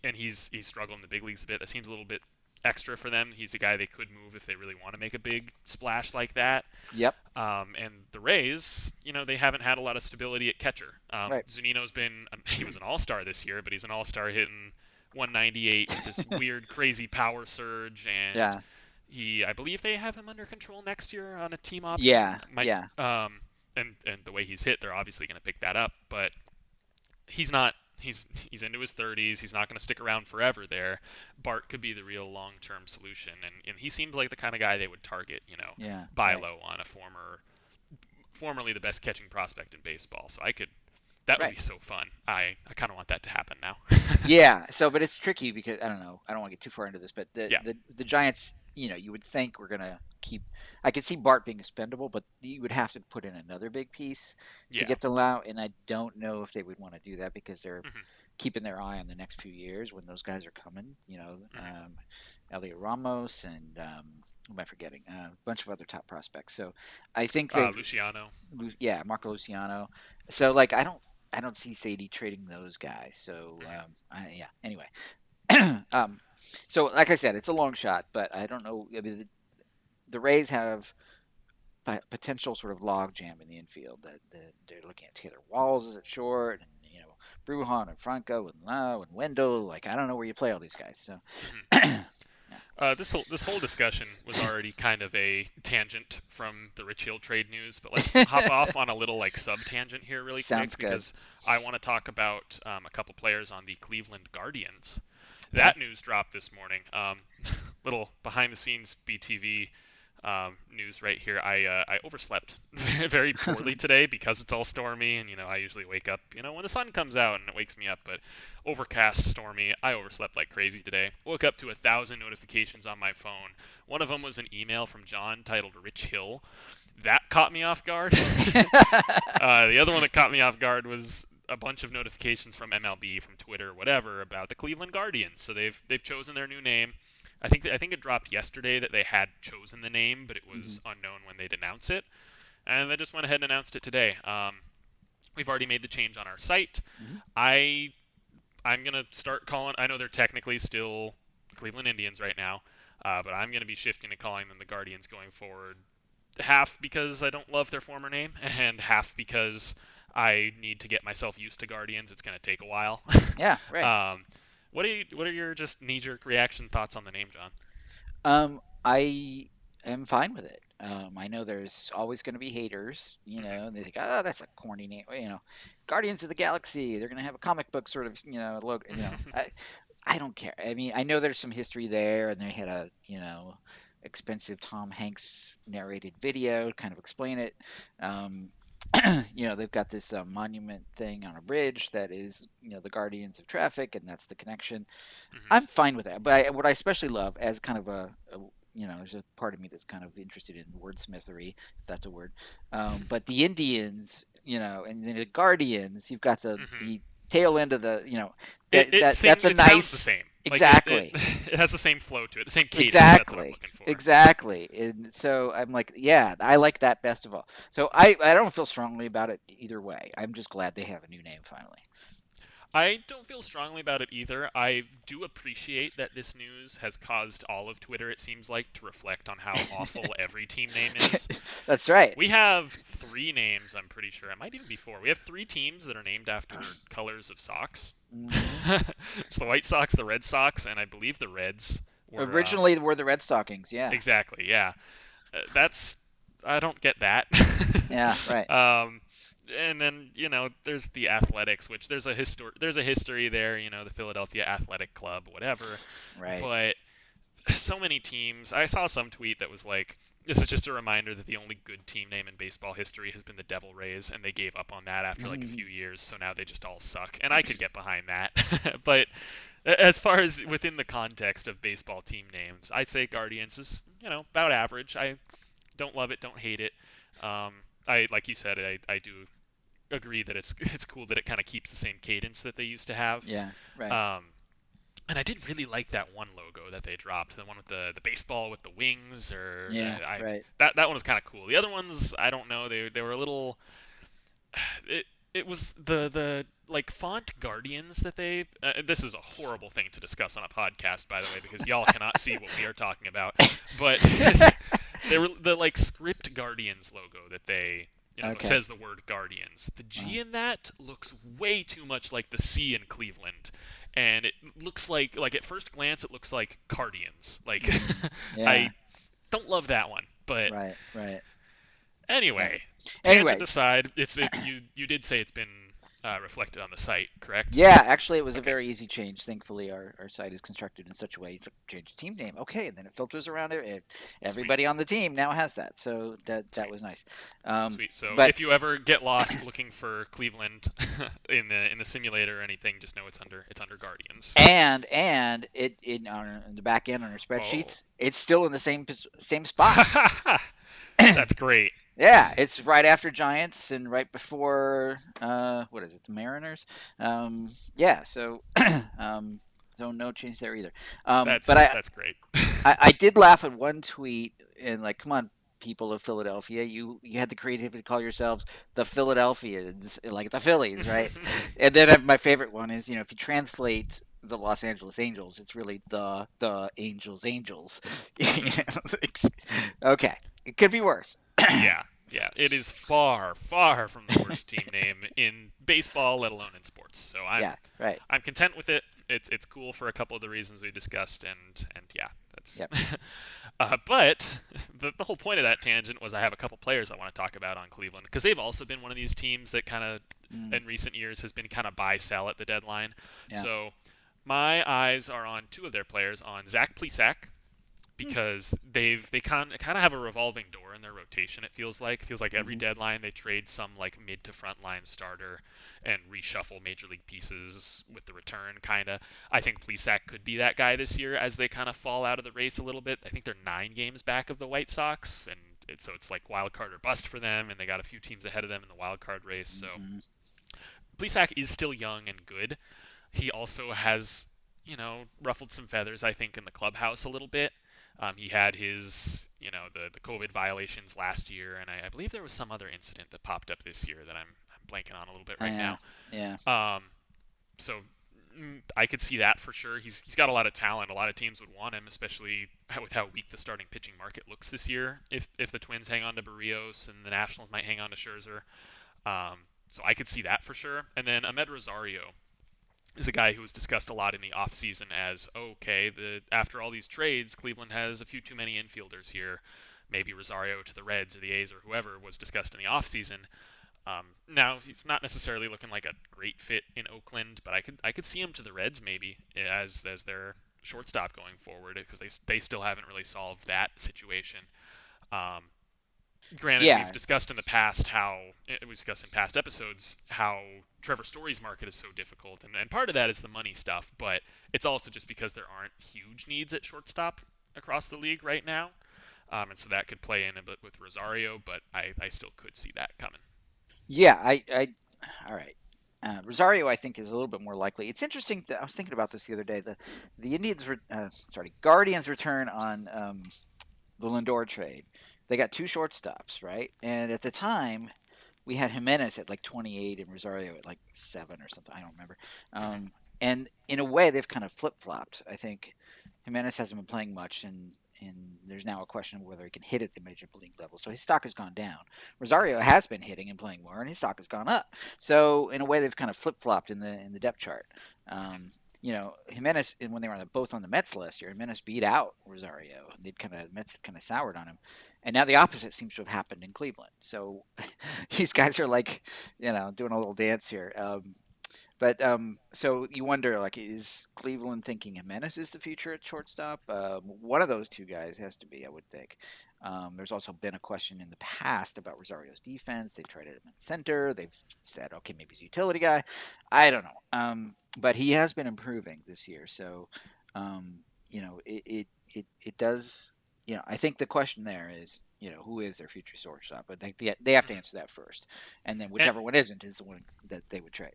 and he's he's struggled in the big leagues a bit. That seems a little bit extra for them. He's a guy they could move if they really want to make a big splash like that. Yep. Um, and the Rays, you know, they haven't had a lot of stability at catcher. Um, right. Zunino's been he was an All Star this year, but he's an All Star hitting 198 with this weird crazy power surge and. Yeah he, I believe they have him under control next year on a team option. Yeah, yeah. Um, and and the way he's hit, they're obviously going to pick that up. But he's not he's he's into his 30s. He's not going to stick around forever there. Bart could be the real long-term solution, and, and he seems like the kind of guy they would target. You know, yeah, buy right. low on a former, formerly the best catching prospect in baseball. So I could. That would be so fun. I, I kind of want that to happen now. yeah. So, but it's tricky because I don't know. I don't want to get too far into this, but the yeah. the, the Giants, you know, you would think we're gonna keep. I could see Bart being expendable, but you would have to put in another big piece yeah. to get the out, and I don't know if they would want to do that because they're mm-hmm. keeping their eye on the next few years when those guys are coming. You know, mm-hmm. um, Heliot Ramos and um, who am I forgetting? Uh, a bunch of other top prospects. So I think they uh, Luciano. Yeah, Marco Luciano. So like I don't I don't see Zaidi trading those guys. So mm-hmm. um, I, yeah. Anyway, um, so like I said, it's a long shot, but I don't know. I mean, the, the Rays have potential sort of logjam in the infield. That, that they're looking at Taylor Walls is at short, and you know Bruján and Franco and Lowe and Wendle. Like I don't know where you play all these guys. So. Mm-hmm. Uh, this whole this whole discussion was already kind of a tangent from the Rich Hill trade news, but let's hop off on a little like sub tangent here really Sounds quick good. because I want to talk about um, a couple players on the Cleveland Guardians. That news dropped this morning. Um, little behind the scenes BTV um, news right here. I uh, I overslept very poorly today because it's all stormy, and you know I usually wake up you know when the sun comes out and it wakes me up, but overcast, stormy. I overslept like crazy today. Woke up to a thousand notifications on my phone. One of them was an email from John titled Rich Hill. That caught me off guard. uh, the other one that caught me off guard was a bunch of notifications from MLB, from Twitter, whatever, about the Cleveland Guardians. So they've they've chosen their new name. I think I think it dropped yesterday that they had chosen the name, but it was mm-hmm. unknown when they'd announce it, and they just went ahead and announced it today. Um, we've already made the change on our site. Mm-hmm. I I'm gonna start calling. I know they're technically still Cleveland Indians right now, uh, but I'm gonna be shifting to calling them the Guardians going forward. Half because I don't love their former name, and half because I need to get myself used to Guardians. It's gonna take a while. Yeah, right. um, what are you, what are your just knee jerk reaction thoughts on the name, John? Um, I am fine with it. Um, I know there's always going to be haters, you know, and they think, oh, that's a corny name. You know, Guardians of the Galaxy. They're going to have a comic book sort of, you know, logo. You know, I, I don't care. I mean, I know there's some history there, and they had a, you know, expensive Tom Hanks narrated video to kind of explain it. Um, you know, they've got this uh, monument thing on a bridge that is, you know, the guardians of traffic, and that's the connection. Mm-hmm. I'm fine with that. But I, what I especially love, as kind of a, a, you know, there's a part of me that's kind of interested in wordsmithery, if that's a word. Um, but the Indians, you know, and the Guardians, you've got the, mm-hmm. the tail end of the, you know, that, it, it that, seemed, that's a it nice. the same. Exactly. Like it, it, has the same flow to it, the same cadence. Exactly. Exactly. Exactly. And so I'm like, yeah, I like that best of all. So I, I don't feel strongly about it either way. I'm just glad they have a new name finally. I don't feel strongly about it either. I do appreciate that this news has caused all of Twitter, it seems like, to reflect on how awful every team name is. That's right. We have three names, I'm pretty sure. It might even be four. We have three teams that are named after colors of socks. Mm-hmm. it's the White Sox, the Red Sox, and I believe the Reds. Were, Originally uh, were the Red Stockings, yeah. Exactly, yeah. Uh, that's I don't get that. yeah, right. Um, and then you know there's the athletics which there's a histor- there's a history there you know the Philadelphia Athletic Club whatever. Right. But so many teams I saw some tweet that was like this is just a reminder that the only good team name in baseball history has been the Devil Rays and they gave up on that after like a few years so now they just all suck. And I could get behind that. But as far as within the context of baseball team names I'd say Guardians is you know about average. I don't love it don't hate it. Um, I like you said, I, I do agree that it's it's cool that it kind of keeps the same cadence that they used to have. Yeah, right. Um, and I did really like that one logo that they dropped, the one with the, the baseball with the wings, or yeah, I, right. That that one was kind of cool. The other ones, I don't know, they they were a little. It it was the the like font guardians that they. Uh, this is a horrible thing to discuss on a podcast, by the way, because y'all cannot see what we are talking about. But they were the like script guardians logo that they you know, Okay. says the word Guardians. The G in that looks way too much like the C in Cleveland, and it looks like like at first glance it looks like Cardians. Like Yeah. I don't love that one, but Right, right. anyway. Anyway. Tangent aside, it's it, you you did say it's been uh, reflected on the site, correct? Yeah, actually, it was okay. a very easy change. Thankfully, our, our site is constructed in such a way to change the team name. Okay, and then it filters around it. Everybody Sweet. on the team now has that, so that that was nice. Um, Sweet. So but, if you ever get lost looking for Cleveland in the in the simulator or anything, just know it's under it's under Guardians. And and it in on the back end on our spreadsheets, it's still in the same same spot. That's great. Yeah, it's right after Giants and right before uh, what is it, the Mariners? Um, yeah, so um, so no change there either. Um, that's, but I, that's great. I, I did laugh at one tweet and like, come on, people of Philadelphia, you you had the creativity to call yourselves the Philadelphians, like the Phillies, right? and then my favorite one is, you know, if you translate the Los Angeles Angels, it's really the the Angels Angels. okay, it could be worse. yeah, yeah, it is far, far from the worst team name in baseball, let alone in sports. So I'm, yeah, right. I'm content with it. It's it's cool for a couple of the reasons we discussed, and and yeah, that's. Yep. uh, but the, the whole point of that tangent was I have a couple players I want to talk about on Cleveland because they've also been one of these teams that kind of mm. in recent years has been kind of buy sell at the deadline. Yeah. So my eyes are on two of their players, on Zach Plesac, because they've they kind of kind of have a revolving door in their rotation. It feels like it feels like every deadline they trade some like mid to front line starter and reshuffle major league pieces with the return. Kind of. I think Plesac could be that guy this year as they kind of fall out of the race a little bit. I think they're nine games back of the White Sox, and it, so it's like wild card or bust for them, and they got a few teams ahead of them in the wild card race. So mm-hmm. Plesac is still young and good. He also has you know ruffled some feathers I think in the clubhouse a little bit um, he had his, you know, the, the COVID violations last year, and I, I, believe there was some other incident that popped up this year that I'm, I'm blanking on a little bit right yeah. now. Yeah. Um, so mm, I could see that for sure. He's he's got a lot of talent. A lot of teams would want him, especially with how weak the starting pitching market looks this year. If if the Twins hang on to Berrios and the Nationals might hang on to Scherzer, um, so I could see that for sure. And then Amed Rosario, is a guy who was discussed a lot in the offseason as okay, the after all these trades, Cleveland has a few too many infielders here. Maybe Rosario to the Reds or the A's or whoever was discussed in the offseason. Um, now he's not necessarily looking like a great fit in Oakland, but I could I could see him to the Reds maybe as as their shortstop going forward because they they still haven't really solved that situation. Um, Granted, yeah. we've discussed in the past how eh, we've discussed in past episodes how Trevor Story's market is so difficult, and, and part of that is the money stuff, but it's also just because there aren't huge needs at shortstop across the league right now, um, and so that could play in a bit with Rosario, but I, I still could see that coming. Yeah, I, I all right. Uh, Rosario, I think, is a little bit more likely. It's interesting. That, I was thinking about this the other day. The the Indians, re, uh, sorry, Guardians return on um, the Lindor trade they got two shortstops, right? And at the time, we had Gimenez at like 28 and Rosario at like seven or something. I don't remember. Um, and in a way, they've kind of flip flopped. I think Gimenez hasn't been playing much, and and there's now a question of whether he can hit at the major league level. So his stock has gone down. Rosario has been hitting and playing more, and his stock has gone up. So in a way, they've kind of flip flopped in the in the depth chart. Um, you know, Gimenez, when they were on the, both on the Mets last year, Gimenez beat out Rosario. They'd kind of Mets kind of soured on him, and now the opposite seems to have happened in Cleveland. So these guys are like, you know, doing a little dance here. Um, but um, so you wonder, like, is Cleveland thinking Gimenez is the future at shortstop? Um, one of those two guys has to be, I would think. Um, there's also been a question in the past about Rosario's defense. They've tried him at center. They've said, okay, maybe he's a utility guy. I don't know. But he has been improving this year. So, um, you know, it, it, it, it does you know, I think the question there is, you know, who is their future shortstop? But they they have to mm-hmm. answer that first, and then whichever and, one isn't is the one that they would trade.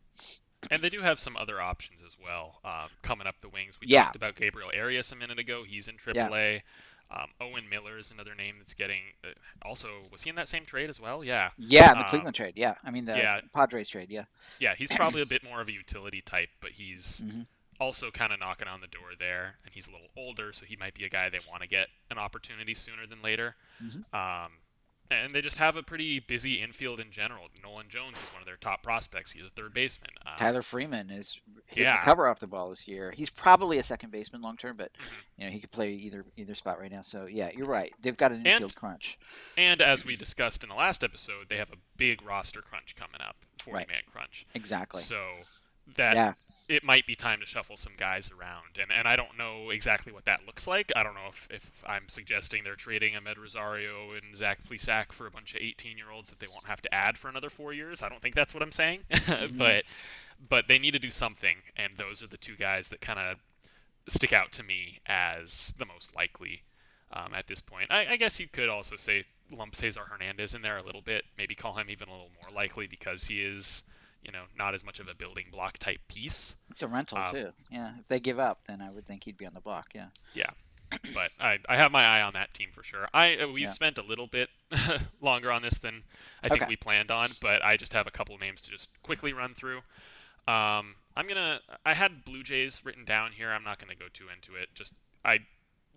And they do have some other options as well um, coming up the wings. We yeah. talked about Gabriel Arias a minute ago. He's in AAA. Yeah. Um, Owen Miller is another name that's getting. Uh, also, was he in that same trade as well? Yeah. Yeah, the um, Cleveland trade. Yeah, I mean the yeah. Padres trade. Yeah. Yeah, he's probably a bit more of a utility type, but he's mm-hmm also kind of knocking on the door there, and he's a little older, so he might be a guy they want to get an opportunity sooner than later. Mm-hmm. Um, and they just have a pretty busy infield in general. Nolan Jones is one of their top prospects. He's a third baseman. Um, Tyler Freeman is hitting yeah. the cover off the ball this year. He's probably a second baseman long term, but mm-hmm. you know he could play either either spot right now. So yeah, you're right. They've got an infield and, crunch. And as we discussed in the last episode, they have a big roster crunch coming up. 40 right. man crunch. Exactly. So that yeah. it might be time to shuffle some guys around. And and I don't know exactly what that looks like. I don't know if, if I'm suggesting they're trading Amed Rosario and Zach Plesac for a bunch of 18 year olds that they won't have to add for another four years. I don't think that's what I'm saying. mm-hmm. But but they need to do something, and those are the two guys that kind of stick out to me as the most likely um, at this point. I, I, guess you could also say lump Cesar Hernandez in there a little bit, maybe call him even a little more likely because he is you know, not as much of a building block type piece. The rental um, too. Yeah, if they give up, then I would think he'd be on the block. Yeah. Yeah, but I, I have my eye on that team for sure. I uh, we've yeah. spent a little bit longer on this than I think okay. we planned on, but I just have a couple names to just quickly run through. Um, I'm gonna. I had Blue Jays written down here. I'm not gonna go too into it. Just I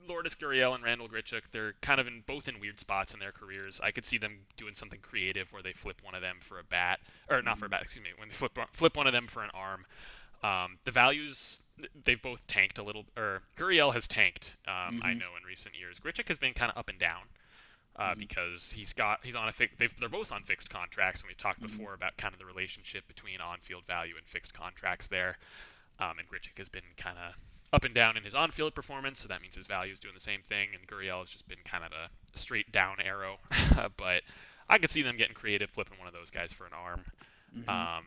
Lourdes Gurriel and Randall Grichuk, they're kind of in both in weird spots in their careers. I could see them doing something creative where they flip one of them for a bat, or not for a bat, excuse me, when they flip flip one of them for an arm. Um, the values they've both tanked a little, or Gurriel has tanked. Um, mm-hmm. I know in recent years, Grichuk has been kind of up and down. Uh, mm-hmm. Because he's got he's on a fi- they're both on fixed contracts, and we talked mm-hmm. before about kind of the relationship between on-field value and fixed contracts there. Um, and Grichuk has been kind of up and down in his on-field performance, so that means his value is doing the same thing. And Gurriel has just been kind of a straight down arrow, but I could see them getting creative, flipping one of those guys for an arm. Mm-hmm. Um,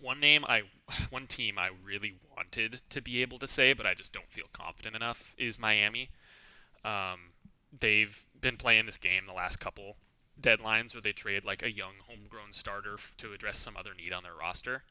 one name I, one team I really wanted to be able to say, but I just don't feel confident enough is Miami. Um, they've been playing this game the last couple deadlines where they trade like a young homegrown starter to address some other need on their roster.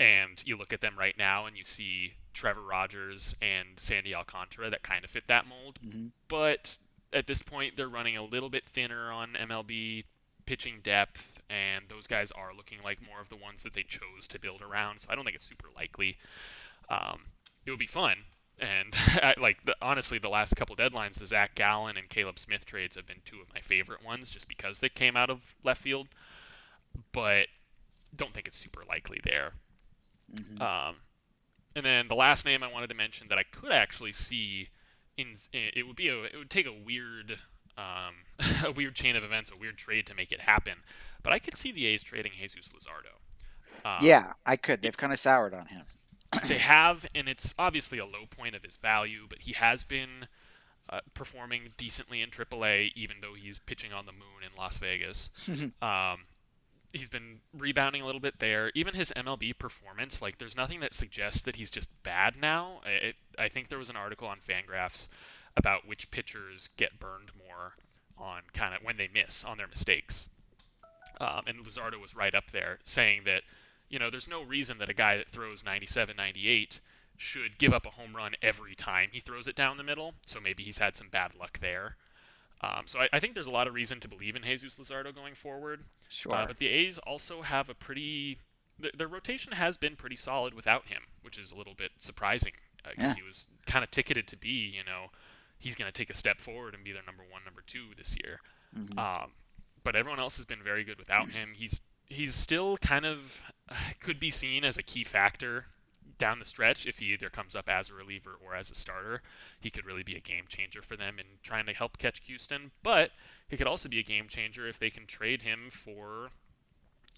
And you look at them right now and you see Trevor Rogers and Sandy Alcantara that kind of fit that mold. Mm-hmm. But at this point, they're running a little bit thinner on MLB pitching depth, and those guys are looking like more of the ones that they chose to build around. So I don't think it's super likely. Um, it would be fun, and I, like the, honestly, the last couple deadlines, the Zach Gallen and Caleb Smith trades have been two of my favorite ones, just because they came out of left field. But don't think it's super likely there. Mm-hmm. Um, and then the last name I wanted to mention that I could actually see in, it would be a it would take a weird um, a weird chain of events, a weird trade to make it happen. But I could see the A's trading Jesus Luzardo. Um, yeah, I could. They've kind of soured on him. they have, and it's obviously a low point of his value, but he has been uh, performing decently in AAA, even though he's pitching on the moon in Las Vegas. um, he's been rebounding a little bit there. Even his MLB performance, like there's nothing that suggests that he's just bad now. It, I think there was an article on Fangraphs about which pitchers get burned more on kind of when they miss on their mistakes. Um, and Luzardo was right up there saying that, you know, there's no reason that a guy that throws 97, 98 should give up a home run every time he throws it down the middle. So maybe he's had some bad luck there. Um, so I, I, think there's a lot of reason to believe in Jesus Luzardo going forward. Sure. Uh, but the A's also have a pretty th- their rotation has been pretty solid without him, which is a little bit surprising because uh, yeah. he was kind of ticketed to be, you know, he's going to take a step forward and be their number one, number two this year. Mm-hmm. Um, but everyone else has been very good without him. He's he's still kind of could be seen as a key factor down the stretch, if he either comes up as a reliever or as a starter, he could really be a game changer for them in trying to help catch Houston. But he could also be a game changer if they can trade him for,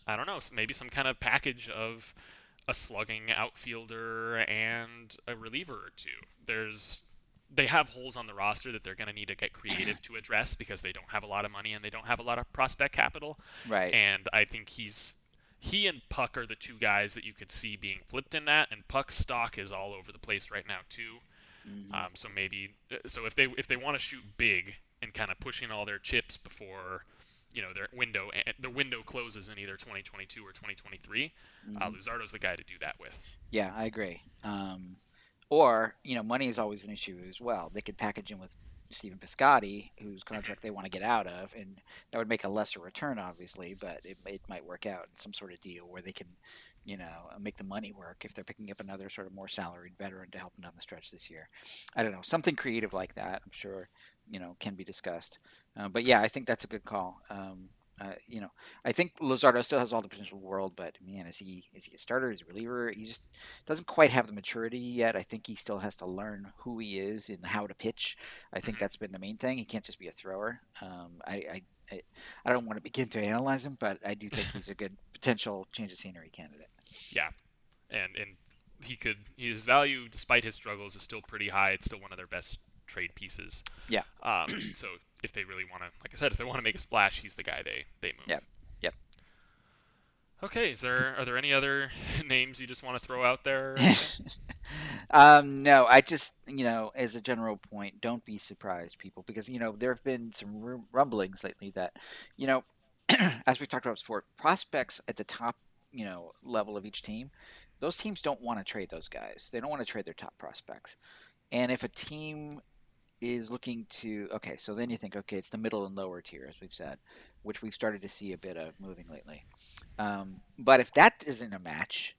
I don't know, maybe some kind of package of a slugging outfielder and a reliever or two. There's they have holes on the roster that they're going to need to get creative to address because they don't have a lot of money and they don't have a lot of prospect capital. Right. And I think he's he and Puck are the two guys that you could see being flipped in that, and Puck's stock is all over the place right now too. Mm-hmm. Um, so maybe so if they if they want to shoot big and kind of pushing all their chips before you know their window the window closes in either 2022 or 2023, uh, mm-hmm. uh, Luzardo's the guy to do that with. Yeah, I agree. Um, or you know, money is always an issue as well. They could package him with Stephen Piscotty, whose contract they want to get out of, and that would make a lesser return, obviously, but it, it might work out in some sort of deal where they can, you know, make the money work if they're picking up another sort of more salaried veteran to help them down the stretch this year. I don't know, something creative like that. I'm sure, you know, can be discussed. Uh, but yeah, I think that's a good call. Um, Uh, you know, I think Luzardo still has all the potential in the world, but man, is he is he a starter? Is he a reliever? He just doesn't quite have the maturity yet. I think he still has to learn who he is and how to pitch. I think mm-hmm. that's been the main thing. He can't just be a thrower. Um, I, I I, I don't want to begin to analyze him, but I do think he's a good potential change of scenery candidate. Yeah, and and he could his value, despite his struggles, is still pretty high. It's still one of their best trade pieces. Yeah. Um, so if they really want to, like I said, if they want to make a splash, he's the guy they they move. Yep. Yep. Okay. Is there are there any other names you just want to throw out there? um, no, I just you know as a general point, don't be surprised, people, because you know there have been some rumblings lately that you know as we talked about before, prospects at the top you know level of each team, those teams don't want to trade those guys. They don't want to trade their top prospects. And if a team is looking to okay, so then you think okay, it's the middle and lower tier as we've said, which we've started to see a bit of moving lately. Um, but if that isn't a match,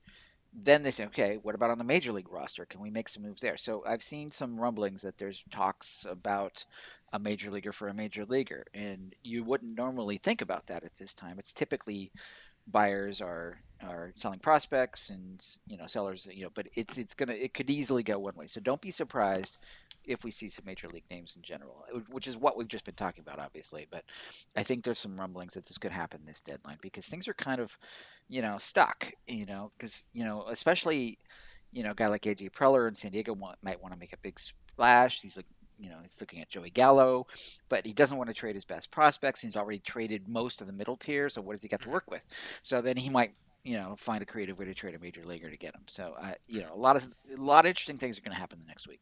then they say, okay, what about on the major league roster? Can we make some moves there? So I've seen some rumblings that there's talks about a major leaguer for a major leaguer, and you wouldn't normally think about that at this time. It's typically buyers are are selling prospects and you know sellers you know but it's it's gonna it could easily go one way. So don't be surprised if we see some major league names in general which is what we've just been talking about obviously but i think there's some rumblings that this could happen this deadline because things are kind of you know stuck you know because you know especially you know a guy like aj preller in san diego might want to make a big splash. He's like you know, he's looking at Joey Gallo, but he doesn't want to trade his best prospects. He's already traded most of the middle tier, so what does he got to mm-hmm. work with? So then he might, you know, find a creative way to trade a major leaguer to get him. So, uh, you know, a lot of a lot of interesting things are going to happen the next week.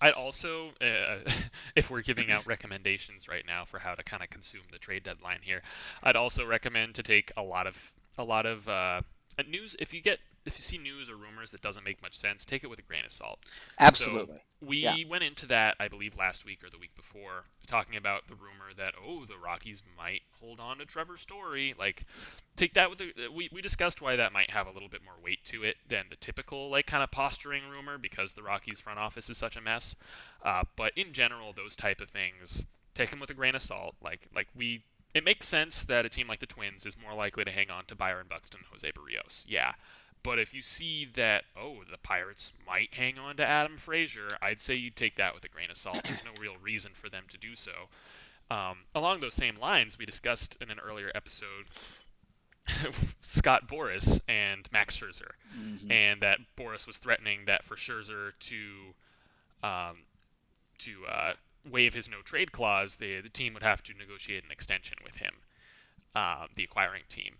I'd also, uh, if we're giving out recommendations right now for how to kind of consume the trade deadline here, I'd also recommend to take a lot of a lot of uh, news. If you get if you see news or rumors that doesn't make much sense, take it with a grain of salt. Absolutely. So we yeah. went into that, I believe, last week or the week before, talking about the rumor that oh, the Rockies might hold on to Trevor Story. Like, take that with the. We we discussed why that might have a little bit more weight to it than the typical like kind of posturing rumor because the Rockies front office is such a mess. Uh, but in general, those type of things, take them with a grain of salt. Like like we it makes sense that a team like the Twins is more likely to hang on to Byron Buxton, and Jose Berrios. Yeah. But if you see that, oh, the Pirates might hang on to Adam Frazier, I'd say you'd take that with a grain of salt. There's no real reason for them to do so. Um, along those same lines, we discussed in an earlier episode Scott Boras and Max Scherzer, mm-hmm. and that Boras was threatening that for Scherzer to um, to uh, waive his no trade clause, the the team would have to negotiate an extension with him, uh, the acquiring team.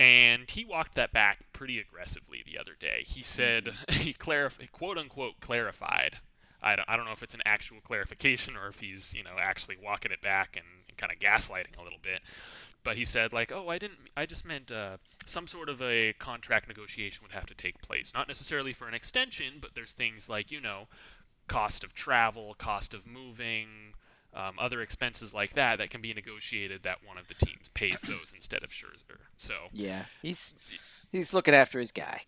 And he walked that back pretty aggressively the other day. He said mm-hmm. he clarified, quote unquote, clarified. I don't, I don't know if it's an actual clarification or if he's, you know, actually walking it back and, and kind of gaslighting a little bit. But he said like, oh, I didn't, I just meant uh, some sort of a contract negotiation would have to take place, not necessarily for an extension, but there's things like, you know, cost of travel, cost of moving, um, other expenses like that that can be negotiated that one of the teams pays those instead of Scherzer. So yeah, he's he's looking after his guy.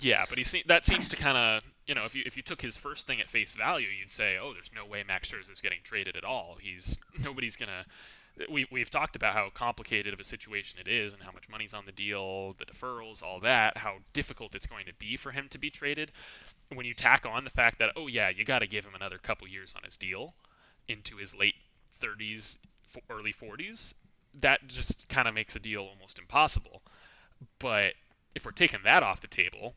Yeah, but he se- that seems to kind of you know if you if you took his first thing at face value, you'd say, oh, there's no way Max Scherzer's getting traded at all. He's nobody's gonna. We we've talked about how complicated of a situation it is and how much money's on the deal, the deferrals, all that, how difficult it's going to be for him to be traded. When you tack on the fact that oh yeah, you got to give him another couple years on his deal into his late 30s, early 40s, that just kind of makes a deal almost impossible. But if we're taking that off the table,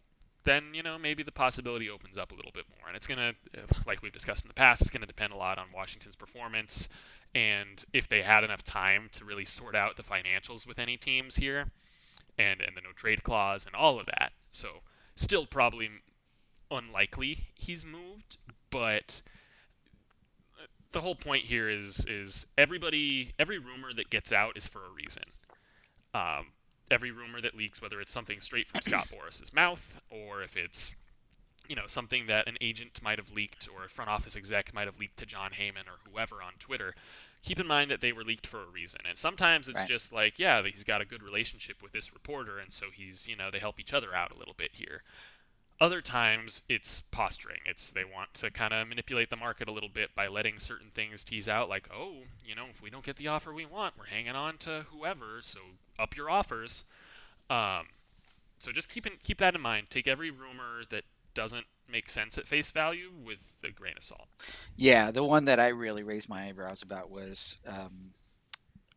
then you know maybe the possibility opens up a little bit more. And it's gonna, like we've discussed in the past, it's gonna depend a lot on Washington's performance and if they had enough time to really sort out the financials with any teams here, and and the no trade clause and all of that. So still probably unlikely he's moved, but the whole point here is is everybody every rumor that gets out is for a reason. Um, every rumor that leaks, whether it's something straight from Scott Boras's mouth or if it's you know something that an agent might have leaked or a front office exec might have leaked to Jon Heyman or whoever on Twitter, keep in mind that they were leaked for a reason. And sometimes it's right. just like, yeah, he's got a good relationship with this reporter, and so he's you know they help each other out a little bit here. Other times it's posturing. It's they want to kind of manipulate the market a little bit by letting certain things tease out, like, oh, you know, if we don't get the offer we want, we're hanging on to whoever, so up your offers. Um, so just keep in, keep that in mind. Take every rumor that doesn't make sense at face value with a grain of salt. Yeah, the one that I really raised my eyebrows about was um,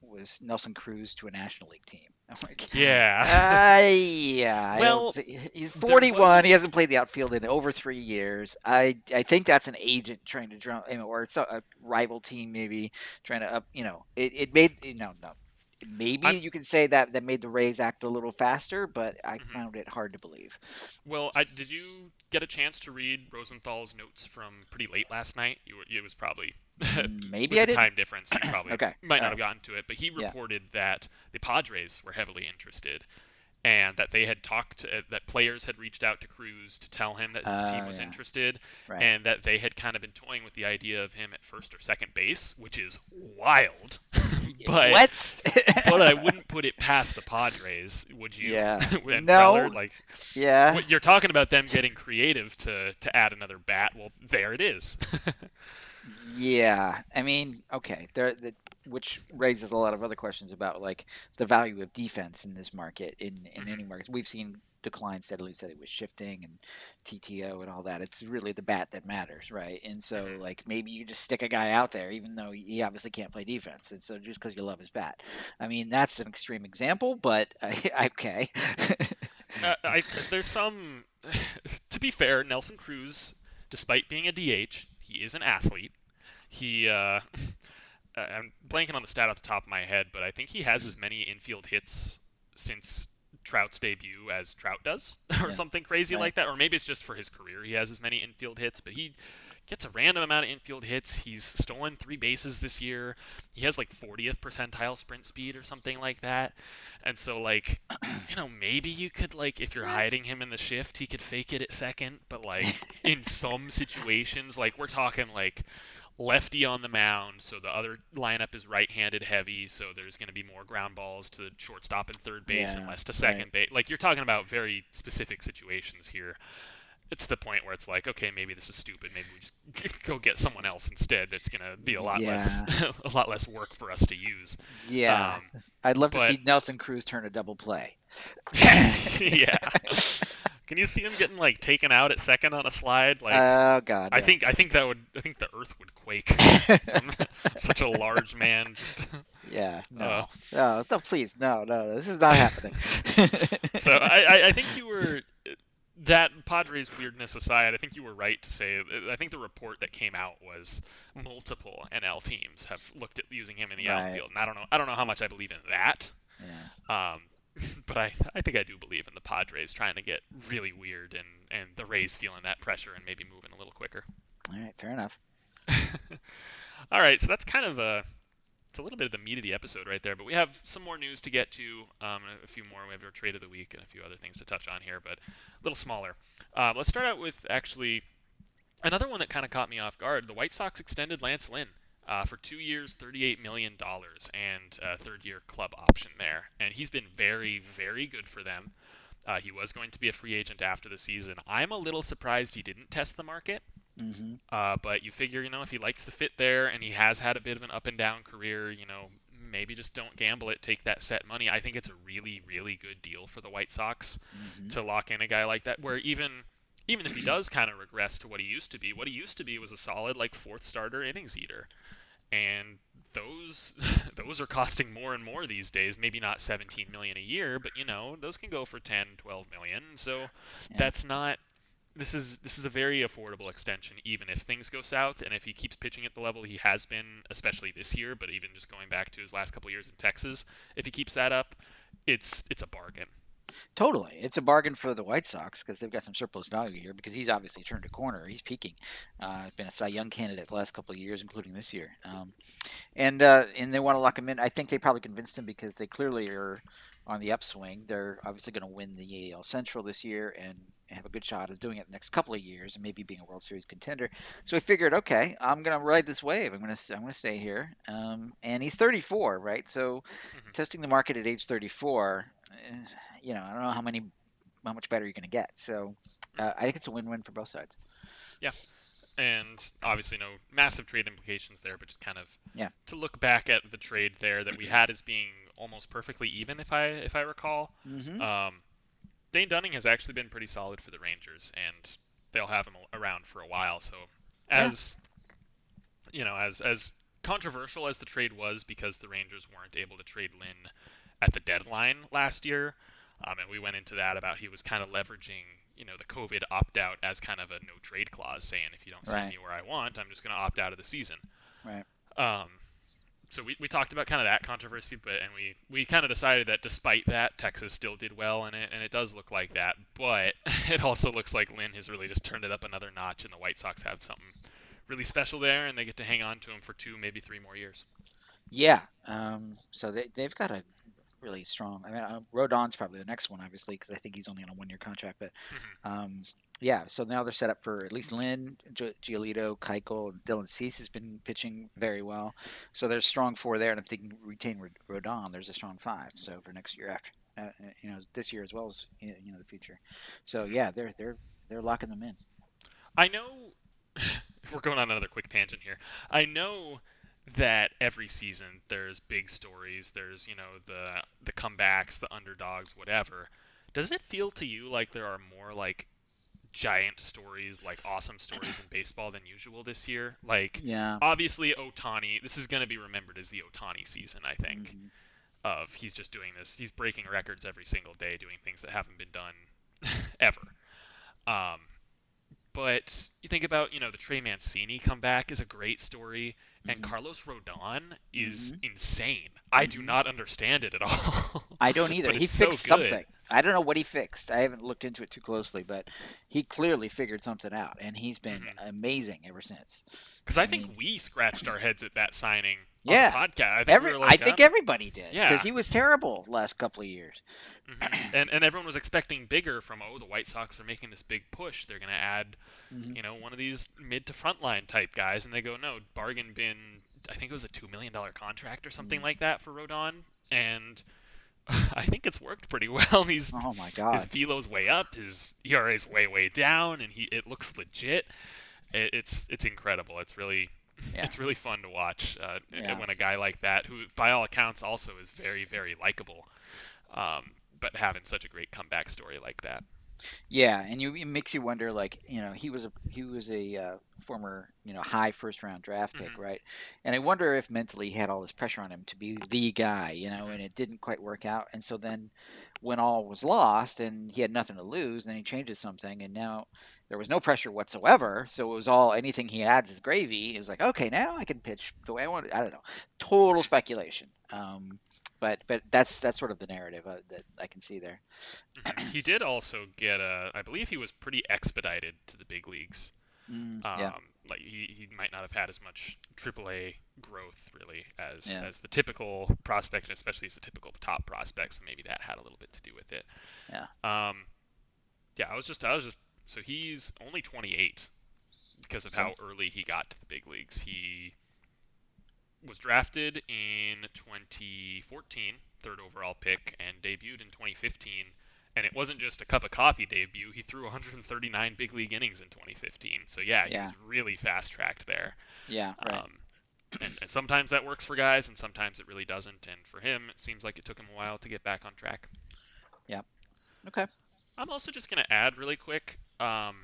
was Nelson Cruz to a National League team. Like, yeah, uh, yeah. Well, he's 41. He hasn't played the outfield in over three years. I I think that's an agent trying to drum, or a rival team maybe trying to up. You know, it, it made you know no. Maybe I'm, you can say that that made the Rays act a little faster, but I mm-hmm. found it hard to believe. Well, I, did you get a chance to read Rosenthal's notes from pretty late last night? You it was probably maybe I did. time difference. You probably okay. might not uh, have gotten to it, but he reported yeah. that the Padres were heavily interested, and that they had talked, uh, that players had reached out to Cruz to tell him that uh, the team was yeah. interested, right. and that they had kind of been toying with the idea of him at first or second base, which is wild. but what? but I wouldn't put it past the Padres, would you? Yeah. and no. Preller, like, yeah. You're talking about them getting creative to to add another bat. Well, there it is. Yeah, I mean, okay, there, the, which raises a lot of other questions about like the value of defense in this market in in mm-hmm. any market, We've seen decline steadily, steadily with shifting and TTO and all that. It's really the bat that matters, right? And so mm-hmm. like maybe you just stick a guy out there, even though he obviously can't play defense, and so just because you love his bat. I mean, that's an extreme example, but I, okay. uh, I, there's some. To be fair, Nelson Cruz, despite being a DH, he is an athlete. He. Uh, I'm blanking on the stat off the top of my head, but I think he has as many infield hits since Trout's debut as Trout does, or yeah. something crazy right. like that. Or maybe it's just for his career he has as many infield hits, but he gets a random amount of infield hits. He's stolen three bases this year. He has like 40th percentile sprint speed or something like that. And so like, you know, maybe you could like if you're hiding him in the shift, he could fake it at second, but like in some situations, like we're talking like lefty on the mound, so the other lineup is right-handed heavy, so there's going to be more ground balls to shortstop and third base yeah, and less to second right. base. Like you're talking about very specific situations here. It's the point where it's like, okay, maybe this is stupid. Maybe we just go get someone else instead. That's going to be a lot yeah. less a lot less work for us to use. Yeah, um, I'd love but... to see Nelson Cruz turn a double play. yeah. Can you see him getting like taken out at second on a slide? Like, oh god. I yeah. think I think that would I think the earth would quake. Such a large man. Just, yeah. No. Uh, no. No. Please. No. No. This is not happening. so I I think you were that Padres weirdness aside, I think you were right to say. I think the report that came out was multiple NL teams have looked at using him in the right. outfield, and I don't know. I don't know how much I believe in that. Yeah. Um, but I, I think I do believe in the Padres trying to get really weird and, and the Rays feeling that pressure and maybe moving a little quicker. All right, fair enough. All right, so that's kind of a it's a little bit of the meat of the episode right there. But we have some more news to get to, um, a few more. We have our trade of the week and a few other things to touch on here, but a little smaller. Uh, let's start out with actually another one that kind of caught me off guard. The White Sox extended Lance Lynn uh, for two years, $38 million, and a third year club option there. And he's been very, very good for them. Uh, he was going to be a free agent after the season. I'm a little surprised he didn't test the market. Mm-hmm. Uh, but you figure, you know, if he likes the fit there and he has had a bit of an up and down career, you know, maybe just don't gamble it, take that set money. I think it's a really, really good deal for the White Sox mm-hmm. to lock in a guy like that, where even even if he does kind of regress to what he used to be, what he used to be was a solid like fourth starter innings eater and those those are costing more and more these days maybe not 17 million a year but you know those can go for 10 12 million so yeah. that's not this is this is a very affordable extension even if things go south and if he keeps pitching at the level he has been especially this year but even just going back to his last couple years in Texas if he keeps that up it's it's a bargain Totally, it's a bargain for the White Sox because they've got some surplus value here. Because he's obviously turned a corner. He's peaking. Uh, been a Cy Young candidate the last couple of years, including this year. Um, and uh, and they want to lock him in. I think they probably convinced him because they clearly are on the upswing. They're obviously going to win the AL Central this year and have a good shot of doing it the next couple of years and maybe being a World Series contender. So we figured, okay, I'm going to ride this wave. I'm going to I'm going to stay here. Um, and he's 34, right? So mm-hmm. testing the market at age 34 you know, I don't know how many, how much better you're going to get. So uh, I think it's a win-win for both sides. Yeah, and obviously no massive trade implications there, but just kind of yeah. to look back at the trade there that we had as being almost perfectly even, if I if I recall. Mm-hmm. Um, Dane Dunning has actually been pretty solid for the Rangers, and they'll have him around for a while. So as yeah. you know, as as controversial as the trade was because the Rangers weren't able to trade Lynn at the deadline last year, um, and we went into that about he was kind of leveraging you know the COVID opt out as kind of a no trade clause, saying if you don't sign right. me where I want, I'm just going to opt out of the season. Right. Um, so we, we talked about kind of that controversy, but and we, we kind of decided that despite that, Texas still did well in it, and it does look like that. But it also looks like Lynn has really just turned it up another notch, and the White Sox have something really special there, and they get to hang on to him for two, maybe three more years. Yeah. Um, so they they've got a really strong. I mean, uh, Rodon's probably the next one, obviously, because I think he's only on a one-year contract. But mm-hmm. um, yeah, so now they're set up for at least Lynn, G- Giolito, Keuchel, Dylan Cease has been pitching very well. So there's strong four there, and if they can retain Rodon, there's a strong five. So for next year after, uh, uh you know, this year as well as you know the future. So yeah, they're they're they're locking them in. I know. we're going on another quick tangent here. I know that every season there's big stories, there's you know the the comebacks, the underdogs, whatever. Does it feel to you like there are more like giant stories, like awesome stories in baseball than usual this year? Like, yeah. obviously Ohtani, This is going to be remembered as the Ohtani season, I think. Mm-hmm. Of he's just doing this, he's breaking records every single day, doing things that haven't been done ever. Um, but you think about, you know, the Trey Mancini comeback is a great story, and mm-hmm. Carlos Rodon is mm-hmm. insane. I do mm-hmm. not understand it at all. I don't either. he fixed so something. I don't know what he fixed. I haven't looked into it too closely, but he clearly figured something out, and he's been mm-hmm. amazing ever since. Because I, I, think mean, we scratched our heads at that signing. Yeah, podcast. I think, Every, we like, I think everybody did. Yeah, because he was terrible last couple of years. Mm-hmm. and and everyone was expecting bigger from oh the White Sox are making this big push. They're going to add, mm-hmm. you know, one of these mid to frontline type guys, and they go no bargain bin. I think it was a two million dollar contract or something mm-hmm. like that for Rodon, and I think it's worked pretty well. He's oh my god, his velo's way up, his ERA's way way down, and he it looks legit. It, it's it's incredible. It's really yeah. it's really fun to watch uh, yeah. when a guy like that, who by all accounts also is very very likable, um, but having such a great comeback story like that. Yeah, and you, it makes you wonder, like you know, he was a he was a uh, former you know high first round draft pick, mm-hmm. right? And I wonder if mentally he had all this pressure on him to be the guy, you know, and it didn't quite work out. And so then, when all was lost and he had nothing to lose, then he changes something, and now there was no pressure whatsoever. So it was all anything he adds is gravy. It was like, okay, now I can pitch the way I want. I don't know, total speculation. Um, but but that's that's sort of the narrative uh, that I can see there. he did also get a, I believe he was pretty expedited to the big leagues. Mm, yeah. Um, like he, he might not have had as much AAA growth really as yeah. as the typical prospect, and especially as the typical top prospects. So maybe that had a little bit to do with it. Yeah. Um, yeah, I was just I was just so he's only 28 because of how early he got to the big leagues. He was drafted in 2014, third overall pick, and debuted in 2015. And it wasn't just a cup of coffee debut. He threw 139 big league innings in 2015. So yeah, he yeah. was really fast tracked there. Yeah. Right. Um, and, and, sometimes that works for guys, and sometimes it really doesn't. And for him, it seems like it took him a while to get back on track. Yeah. Okay. I'm also just gonna add really quick, um,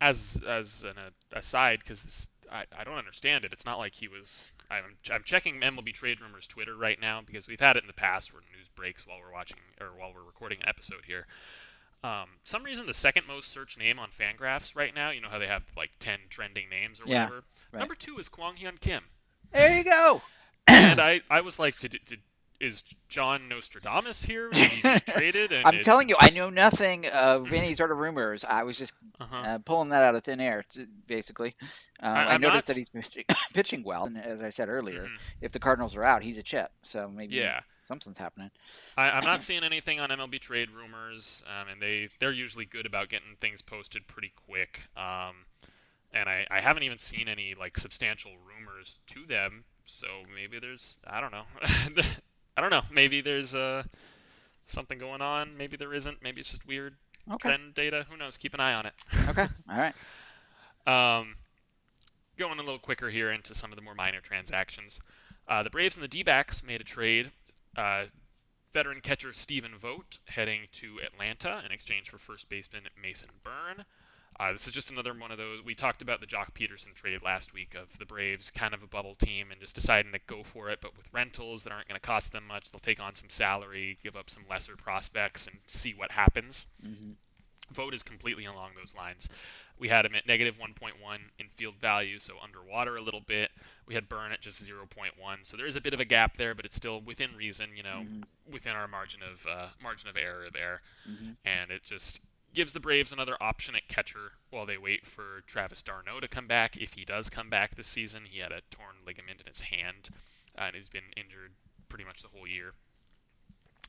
as as an aside, because I, I don't understand it. It's not like he was. I'm, I'm checking MLB Trade Rumors Twitter right now because we've had it in the past where news breaks while we're watching or while we're recording an episode here. Um, some reason the second most searched name on Fangraphs right now, you know how they have like 10 trending names or whatever. Right. Number two is Kwang Hyun Kim. There you go. and I, I was like, did, did, is John Nostradamus here? traded? I'm it... telling you, I know nothing of any sort of rumors. I was just uh-huh. uh, pulling that out of thin air, basically. Um, I, I, noticed not... that he's pitching, pitching, well, and as I said earlier, mm-hmm. if the Cardinals are out, he's a chip. So maybe yeah. something's happening. I, am not seeing anything on MLB trade rumors, um, and they they're usually good about getting things posted pretty quick. Um, and I, I haven't even seen any like substantial rumors to them so maybe there's I don't know. I don't know. Maybe there's uh, something going on. Maybe there isn't. Maybe it's just weird. Okay. Trend data, who knows? Keep an eye on it. okay. All right. Um, going a little quicker here into some of the more minor transactions. Uh, the Braves and the D-backs made a trade. Uh, veteran catcher Stephen Vogt heading to Atlanta in exchange for first baseman Mason Berne. Uh, this is just another one of those. We talked about the Joc Pederson trade last week of the Braves, kind of a bubble team, and just deciding to go for it, but with rentals that aren't going to cost them much. They'll take on some salary, give up some lesser prospects, and see what happens. Mm-hmm. Vogt is completely along those lines. We had him at negative 1.1 in field value, so underwater a little bit. We had Berne at just 0.1, so there is a bit of a gap there, but it's still within reason, you know, mm-hmm. within our margin of uh, margin of error there. Mm-hmm. And it just gives the Braves another option at catcher while they wait for Travis d'Arnaud to come back. If he does come back this season, he had a torn ligament in his hand, uh, and he's been injured pretty much the whole year.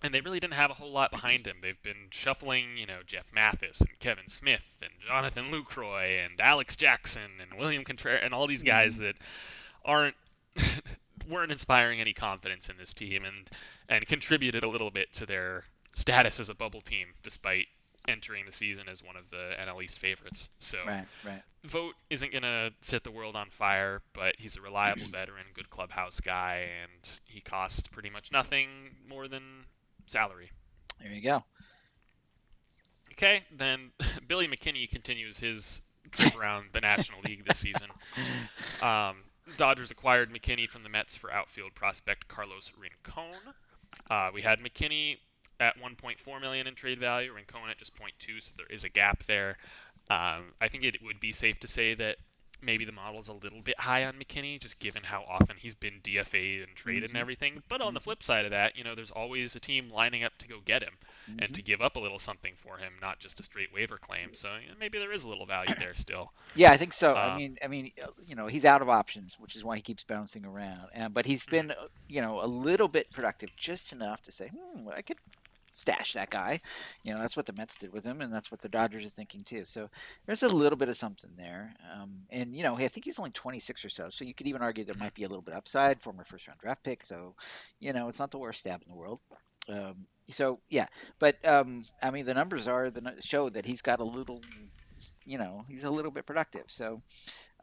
And they really didn't have a whole lot behind him. They've been shuffling, you know, Jeff Mathis and Kevin Smith and Jonathan Lucroy and Alex Jackson and William Contreras and all these guys mm-hmm. that aren't weren't inspiring any confidence in this team and and contributed a little bit to their status as a bubble team despite entering the season as one of the NL East favorites. So right, right. Vogt isn't gonna set the world on fire, but he's a reliable veteran, good clubhouse guy, and he costs pretty much nothing more than salary. There you go. Okay, then Billy McKinney continues his trip around the National League this season. Um, Dodgers acquired McKinney from the Mets for outfield prospect Carlos Rincon. Uh, we had McKinney at 1.4 million in trade value, Rincon at just 0.2, so there is a gap there. Um, I think it would be safe to say that maybe the model is a little bit high on McKinney, just given how often he's been DFA'd and traded mm-hmm. and everything. But on the mm-hmm. flip side of that, you know, there's always a team lining up to go get him mm-hmm. and to give up a little something for him, not just a straight waiver claim. So you know, maybe there is a little value there still. Yeah, I think so. I um, mean, I mean, you know, he's out of options, which is why he keeps bouncing around. And but he's mm-hmm. been, you know, a little bit productive, just enough to say, hmm, I could stash that guy. You know, that's what the Mets did with him, and that's what the Dodgers are thinking too. So there's a little bit of something there. Um, and you know, I think he's only 26 or so, so you could even argue there might be a little bit upside, former first round draft pick. So, you know, it's not the worst stab in the world. Um, so yeah, but um, I mean, the numbers are the show that he's got a little, you know, he's a little bit productive. So,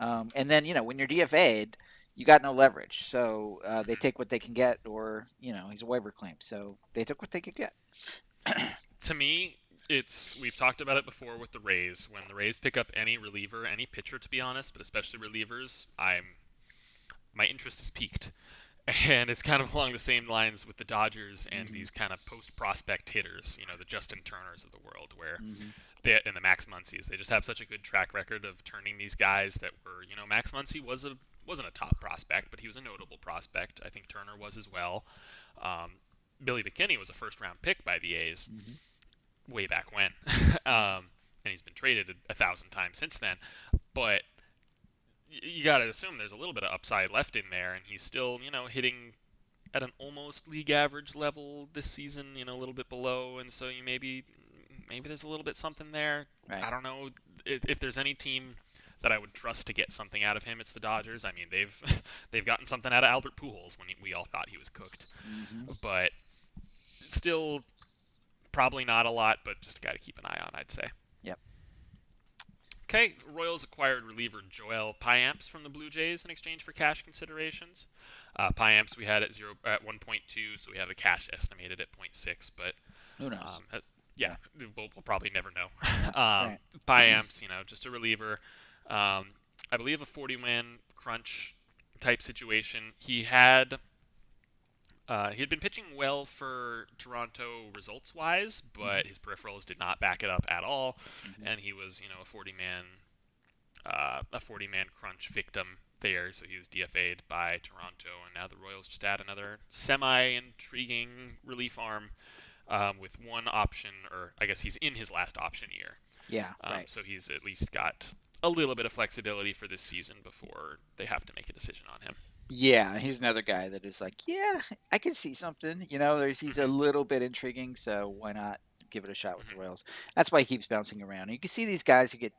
um, and then you know, when you're DFA'd you got no leverage. So uh, they take what they can get, or you know, he's a waiver claim. So they took what they could get. to me, it's we've talked about it before with the Rays. When the Rays pick up any reliever, any pitcher, to be honest, but especially relievers, I'm my interest is piqued. And it's kind of along the same lines with the Dodgers and mm-hmm. these kind of post prospect hitters, you know, the Justin Turners of the world, where mm-hmm. they and the Max Muncies, they just have such a good track record of turning these guys that were, you know, Max Muncy was a wasn't a top prospect, but he was a notable prospect. I think Turner was as well. Um, Billy McKinney was a first round pick by the A's mm-hmm. way back when, um, and he's been traded a, a, thousand times since then. But you got to assume there's a little bit of upside left in there, and he's still, you know, hitting at an almost league average level this season, you know, a little bit below, and so you maybe maybe there's a little bit something there. Right. I don't know if, if there's any team that I would trust to get something out of him, it's the Dodgers. I mean, they've they've gotten something out of Albert Pujols when he, we all thought he was cooked, mm-hmm. but still probably not a lot, but just a guy to keep an eye on, I'd say. Yep. Okay, Royals acquired reliever Joel Payamps from the Blue Jays in exchange for cash considerations. Uh, Payamps we had at zero at 1.2, so we have the cash estimated at 0.6, but who knows? Um, yeah, we'll, we'll, probably never know. um, right. you know, just a reliever. Um, I believe a 40 man crunch type situation. He had uh, he had been pitching well for Toronto results wise, but mm-hmm. his peripherals did not back it up at all, mm-hmm. and he was you know a 40 man uh, a 40 man crunch victim there, so he was DFA'd by Toronto, and now the Royals just add another semi intriguing relief arm um, with one option, or I guess he's in his last option year. Yeah, um, right. So he's at least got a little bit of flexibility for this season before they have to make a decision on him. Yeah, he's another guy that is like, yeah, I can see something. You know, there's he's a mm-hmm. little bit intriguing, so why not give it a shot with the mm-hmm. Royals? That's why he keeps bouncing around. you can see these guys who get,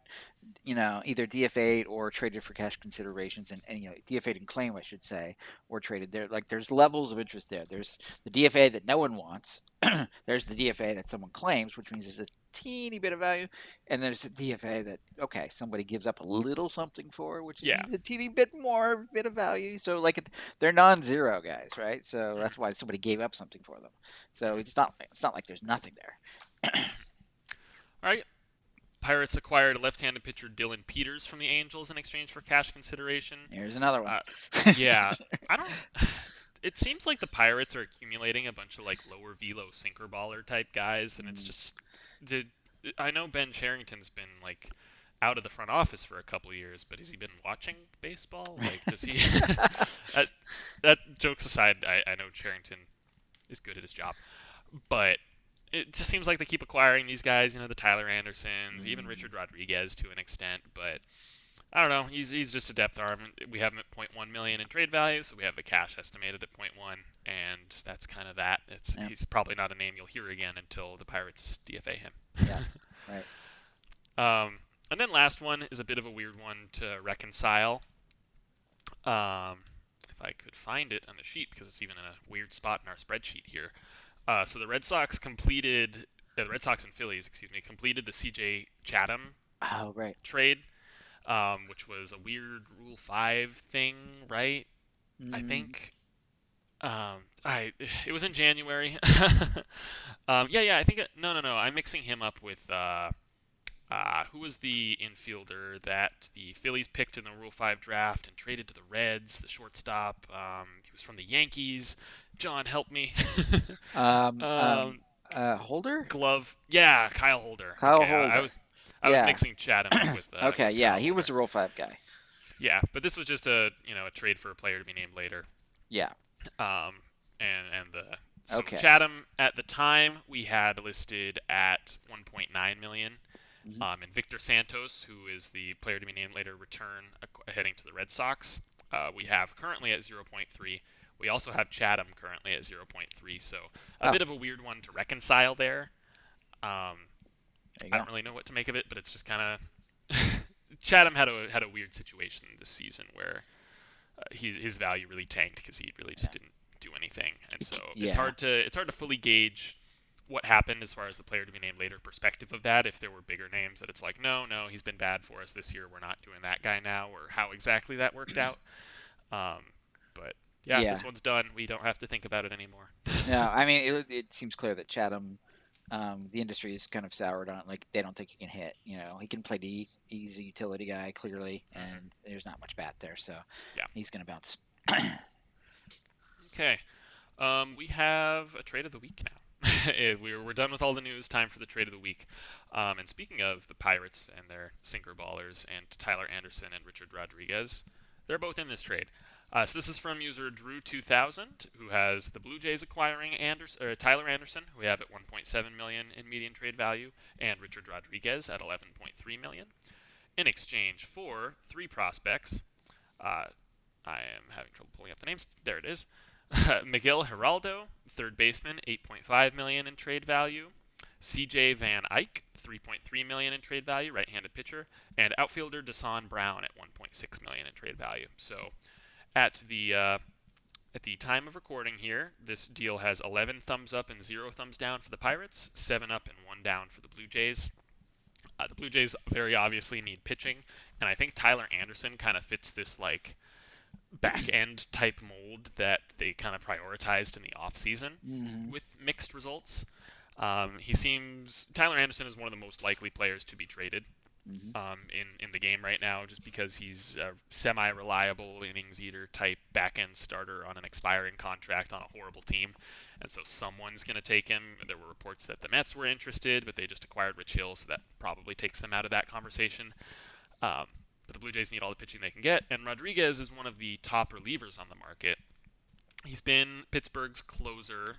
you know, either DFA'd or traded for cash considerations, and, and you know, DFA'd and claim, I should say, or traded. There, like, there's levels of interest there. There's the DFA that no one wants. there's the DFA that someone claims, which means there's a teeny bit of value, and there's a DFA that okay, somebody gives up a little something for, which is yeah. a teeny bit more bit of value. So like they're non-zero guys, right? So mm-hmm. that's why somebody gave up something for them. So it's not it's not like there's nothing there. All right. Pirates acquired left-handed pitcher Dillon Peters from the Angels in exchange for cash consideration. Here's another one. Uh, yeah, I don't it seems like the Pirates are accumulating a bunch of like lower velo sinker baller type guys, and it's mm. just did I know Ben Cherington's been like out of the front office for a couple years, but has he been watching baseball? Like, does he? that, that jokes aside, I, I know Cherington is good at his job, but it just seems like they keep acquiring these guys. You know, the Tyler Andersons, mm. even Richard Rodriguez to an extent, but I don't know. He's he's just a depth arm. We have him at 0.1 million in trade value, so we have the cash estimated at 0.1, and that's kind of that. It's yeah. he's probably not a name you'll hear again until the Pirates DFA him. yeah. Right. um, and then last one is a bit of a weird one to reconcile. Um, if I could find it on the sheet because it's even in a weird spot in our spreadsheet here. Uh, so the Red Sox completed, uh, the Red Sox and Phillies, excuse me, completed the C.J. Chatham oh, right. trade um, which was a weird Rule Five thing, right? Mm. I think. Um, I it was in January. um, yeah, yeah. I think it, no, no, no. I'm mixing him up with uh, uh, who was the infielder that the Phillies picked in the Rule Five draft and traded to the Reds, the shortstop. Um, he was from the Yankees. John, help me. um, um, um, uh, Holder. Glove. Yeah, Kyle Holder. Kyle okay, Holder. I, I was I yeah. was mixing Chatham with. Uh, okay, yeah, he was a Rule Five guy. Yeah, but this was just a you know a trade for a player to be named later. Yeah. Um, and and the so okay. Chatham at the time we had listed at 1.9 million. Mm-hmm. Um, and Victor Santos, who is the player to be named later, return uh, heading to the Red Sox. Uh, we have currently at 0.3. We also have Chatham currently at 0.3. So a oh. bit of a weird one to reconcile there. Um, I go. don't really know what to make of it, but it's just kind of Chatham had a had a weird situation this season where uh, he, his value really tanked because he really just yeah. didn't do anything, and so yeah. it's hard to it's hard to fully gauge what happened as far as the player to be named later perspective of that. If there were bigger names that it's like, no, no, he's been bad for us this year. We're not doing that guy now, or how exactly that worked out. Um, but yeah, yeah, this one's done. We don't have to think about it anymore. no, I mean, it, it seems clear that Chatham um, the industry is kind of soured on it. Like they don't think he can hit. You know, he can play D. He's a utility guy clearly, mm-hmm. and there's not much bat there, so yeah. he's going to bounce. okay, um, we have a trade of the week now. we're, we're done with all the news. Time for the trade of the week. Um, and speaking of the Pirates and their sinker ballers and Tyler Anderson and Richard Rodriguez, they're both in this trade. Uh, so this is from user Drew2000, who has the Blue Jays acquiring Anderson, Tyler Anderson, who we have at 1.7 million in median trade value, and Richard Rodriguez at 11.3 million, in exchange for three prospects. Uh, I am having trouble pulling up the names. There it is. Miguel Hiraldo, third baseman, 8.5 million in trade value. C.J. Van Eyck, 3.3 million in trade value, right-handed pitcher, and outfielder Dasan Brown at 1.6 million in trade value. So at the uh, at the time of recording here, this deal has 11 thumbs up and zero thumbs down for the Pirates, seven up and one down for the Blue Jays. Uh, the Blue Jays very obviously need pitching, and I think Tyler Anderson kind of fits this like back end type mold that they kind of prioritized in the offseason mm-hmm. with mixed results. Um, he seems Tyler Anderson is one of the most likely players to be traded mm-hmm. um, in in the game right now, just because he's a semi-reliable innings eater type back-end starter on an expiring contract on a horrible team, and so someone's going to take him. There were reports that the Mets were interested, but they just acquired Rich Hill, so that probably takes them out of that conversation. Um, but the Blue Jays need all the pitching they can get, and Rodriguez is one of the top relievers on the market. He's been Pittsburgh's closer,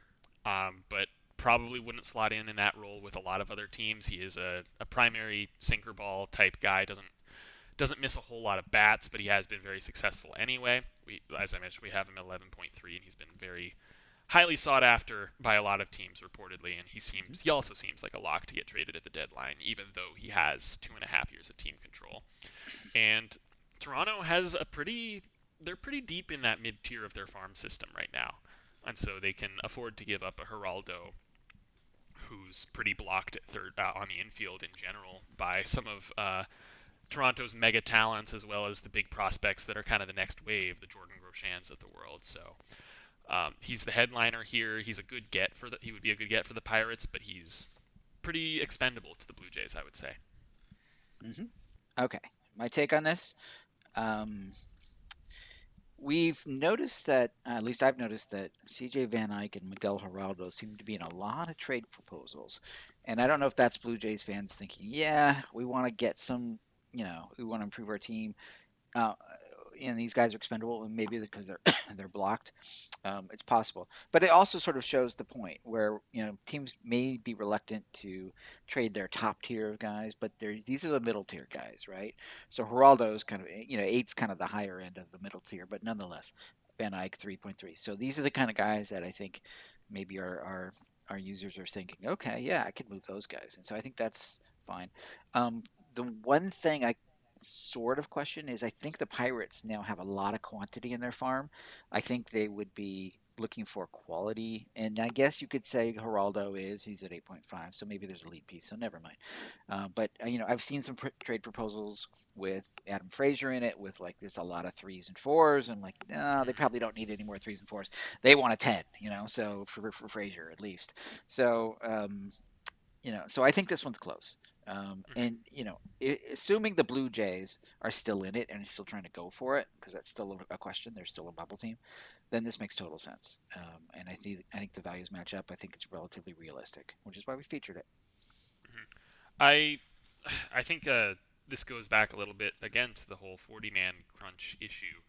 um, but probably wouldn't slot in in that role with a lot of other teams. He is a, a primary sinker ball type guy. Doesn't doesn't miss a whole lot of bats, but he has been very successful anyway. We, as I mentioned, we have him at 11.3, and he's been very highly sought after by a lot of teams reportedly. And he seems he also seems like a lock to get traded at the deadline, even though he has two and a half years of team control. And Toronto has a pretty they're pretty deep in that mid tier of their farm system right now, and so they can afford to give up a Hiraldo who's pretty blocked at third uh, on the infield in general by some of uh, Toronto's mega talents as well as the big prospects that are kind of the next wave, the Jordan Groshans of the world. So um, he's the headliner here. He's a good get for the. He would be a good get for the Pirates, but he's pretty expendable to the Blue Jays, I would say. Mm-hmm. Okay, my take on this. Um, we've noticed that, uh, at least I've noticed that CJ Van Eyck and Miguel Hiraldo seem to be in a lot of trade proposals. And I don't know if that's Blue Jays fans thinking, yeah, we want to get some, you know, we want to improve our team. Uh, and these guys are expendable, and maybe because they're they're blocked. Um, it's possible, but it also sort of shows the point where you know teams may be reluctant to trade their top tier of guys, but these are the middle tier guys, right? So Hiraldo is kind of you know eight's kind of the higher end of the middle tier, but nonetheless, Van Eyck 3.3. So these are the kind of guys that I think maybe our our our users are thinking, okay, yeah, I could move those guys, and so I think that's fine. Um, the one thing I sort of question is I think the Pirates now have a lot of quantity in their farm. I think they would be looking for quality, and I guess you could say Hiraldo is he's at 8.5, so maybe there's a lead piece, so never mind. Uh, but uh, you know, I've seen some pr- trade proposals with Adam Frazier in it, with like there's a lot of threes and fours, and like no, they probably don't need any more threes and fours. They want a 10, you know, so for for Frazier at least. So um, you know, so I think this one's close. Um, mm-hmm. and you know, assuming the Blue Jays are still in it and still trying to go for it, because that's still a question, they're still a bubble team, then this makes total sense. Um, and I think I think the values match up. I think it's relatively realistic, which is why we featured it. Mm-hmm. I I think uh, this goes back a little bit again to the whole 40-man crunch issue,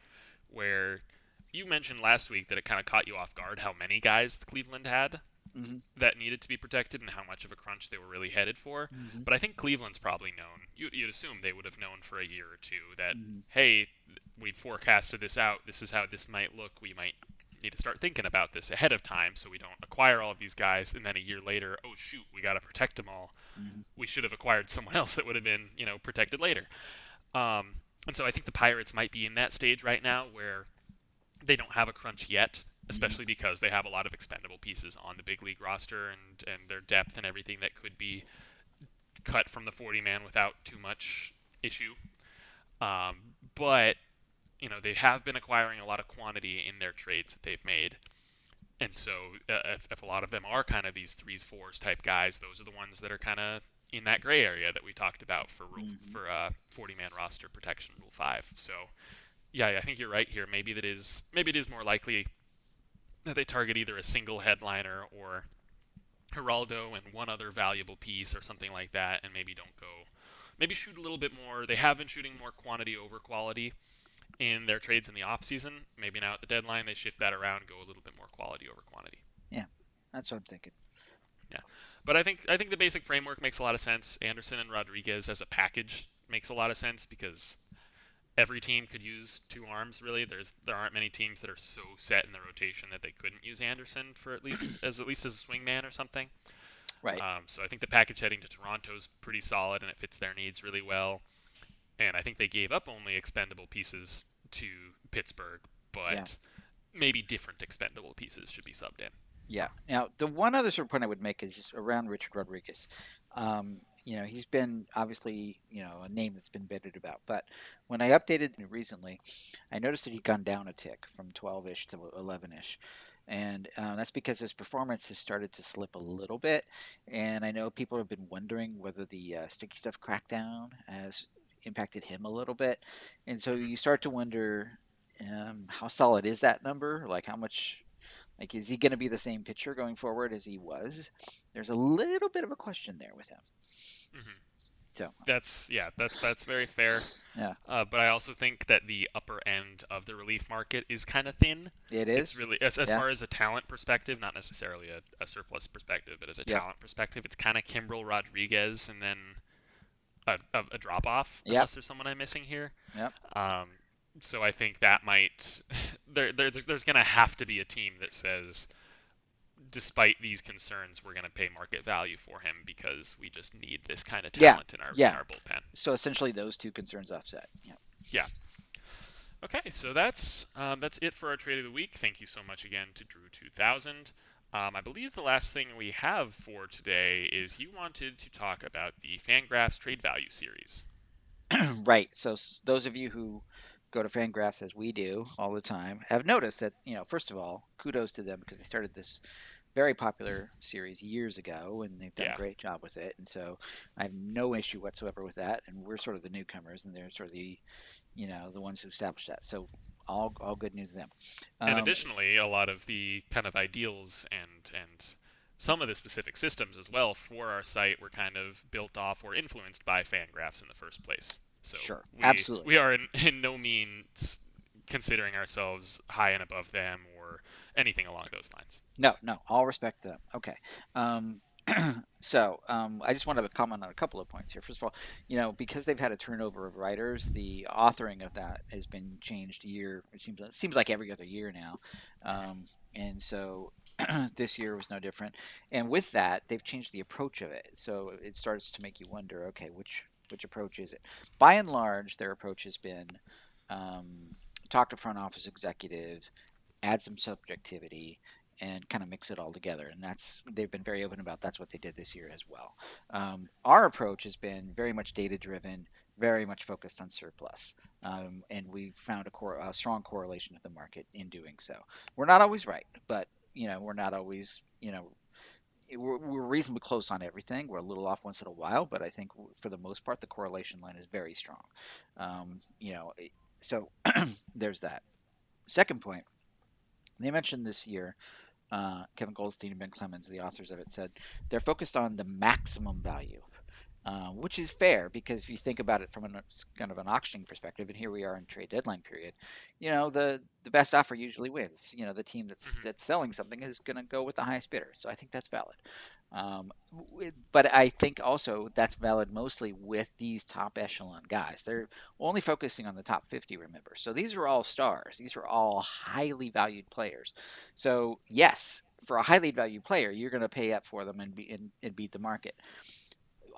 where you mentioned last week that it kind of caught you off guard how many guys Cleveland had mm-hmm. that needed to be protected and how much of a crunch they were really headed for. Mm-hmm. But I think Cleveland's probably known. You, would assume they would have known for a year or two that, mm-hmm. hey, we forecasted this out. This is how this might look. We might need to start thinking about this ahead of time so we don't acquire all of these guys and then a year later, oh shoot, we got to protect them all. Mm-hmm. We should have acquired someone else that would have been, you know, protected later. Um, and so I think the Pirates might be in that stage right now where they don't have a crunch yet, especially because they have a lot of expendable pieces on the big league roster and, and their depth and everything that could be cut from the 40 man without too much issue. Um, but you know they have been acquiring a lot of quantity in their trades that they've made, and so uh, if, if a lot of them are kind of these threes fours type guys, those are the ones that are kind of in that gray area that we talked about for rule, mm-hmm. for uh, 40 man roster protection rule five. So yeah, I think you're right here. Maybe that is maybe it is more likely they target either a single headliner or Hiraldo and one other valuable piece or something like that, and maybe don't go. Maybe shoot a little bit more. They have been shooting more quantity over quality in their trades in the off season. Maybe now at the deadline they shift that around, go a little bit more quality over quantity. Yeah, that's what I'm thinking. Yeah, but I think I think the basic framework makes a lot of sense. Anderson and Rodriguez as a package makes a lot of sense because every team could use two arms really. There's there aren't many teams that are so set in the rotation that they couldn't use Anderson for at least as at least as a swingman or something. Right. Um, so I think the package heading to Toronto is pretty solid and it fits their needs really well. And I think they gave up only expendable pieces to Pittsburgh, but yeah. maybe different expendable pieces should be subbed in. Yeah. Now the one other sort of point I would make is around Richard Rodriguez. Um, you know, he's been obviously, you know, a name that's been bitted about. But when I updated recently, I noticed that he'd gone down a tick from 12-ish to 11-ish. And uh, that's because his performance has started to slip a little bit. And I know people have been wondering whether the uh, sticky stuff crackdown has impacted him a little bit. And so you start to wonder um, how solid is that number? Like how much like, is he going to be the same pitcher going forward as he was? There's a little bit of a question there with him. Mm-hmm. So that's yeah, that's that's very fair. Yeah. Uh, but I also think that the upper end of the relief market is kind of thin. It is. It's really as, as yeah. far as a talent perspective, not necessarily a, a surplus perspective, but as a talent yeah. perspective, it's kind of Kimbrel Rodriguez and then a, a, a drop off unless yep. there's someone I'm missing here. Yep. Um, so I think that might there, there there's going to have to be a team that says despite these concerns, we're going to pay market value for him because we just need this kind of talent yeah, in our yeah. in our bullpen. So essentially, those two concerns offset. Yeah. Yeah. Okay, so that's um, that's it for our trade of the week. Thank you so much again to Drew2000. Um, I believe the last thing we have for today is you wanted to talk about the Fangraphs Trade Value Series. right. So those of you who go to Fangraphs as we do all the time have noticed that you know first of all kudos to them because they started this very popular series years ago and they've done yeah. a great job with it and so i have no issue whatsoever with that and we're sort of the newcomers and they're sort of the you know the ones who established that so all, all good news to them um, and additionally a lot of the kind of ideals and and some of the specific systems as well for our site were kind of built off or influenced by fangraphs in the first place so sure, we, absolutely. We are in, in no means considering ourselves high and above them or anything along those lines. No, no, all respect them. Okay. Um, so um, I just wanted to comment on a couple of points here. First of all, you know, because they've had a turnover of writers, the authoring of that has been changed year. It seems it seems like every other year now, um, and so this year was no different. And with that, they've changed the approach of it. So it starts to make you wonder, okay, which which approach is it? By and large, their approach has been um, talk to front office executives, add some subjectivity, and kind of mix it all together. And that's they've been very open about. That's what they did this year as well. Um, our approach has been very much data driven, very much focused on surplus, um, and we found a, cor- a strong correlation with the market in doing so. We're not always right, but you know we're not always you know we're, we're, reasonably close on everything. We're a little off once in a while, but I think for the most part, the correlation line is very strong. Um, you know, so there's that. Second point, they mentioned this year, uh, Kevin Goldstein and Ben Clemens, the authors of it, said they're focused on the maximum value uh, which is fair because if you think about it from a kind of an auctioning perspective, and here we are in trade deadline period, you know the the best offer usually wins. You know the team that's mm-hmm. that's selling something is going to go with the highest bidder, so I think that's valid. Um, but I think also that's valid mostly with these top echelon guys. They're only focusing on the top 50, remember. So these are all stars. These are all highly valued players. So yes, for a highly valued player, you're going to pay up for them and, be, and, and beat the market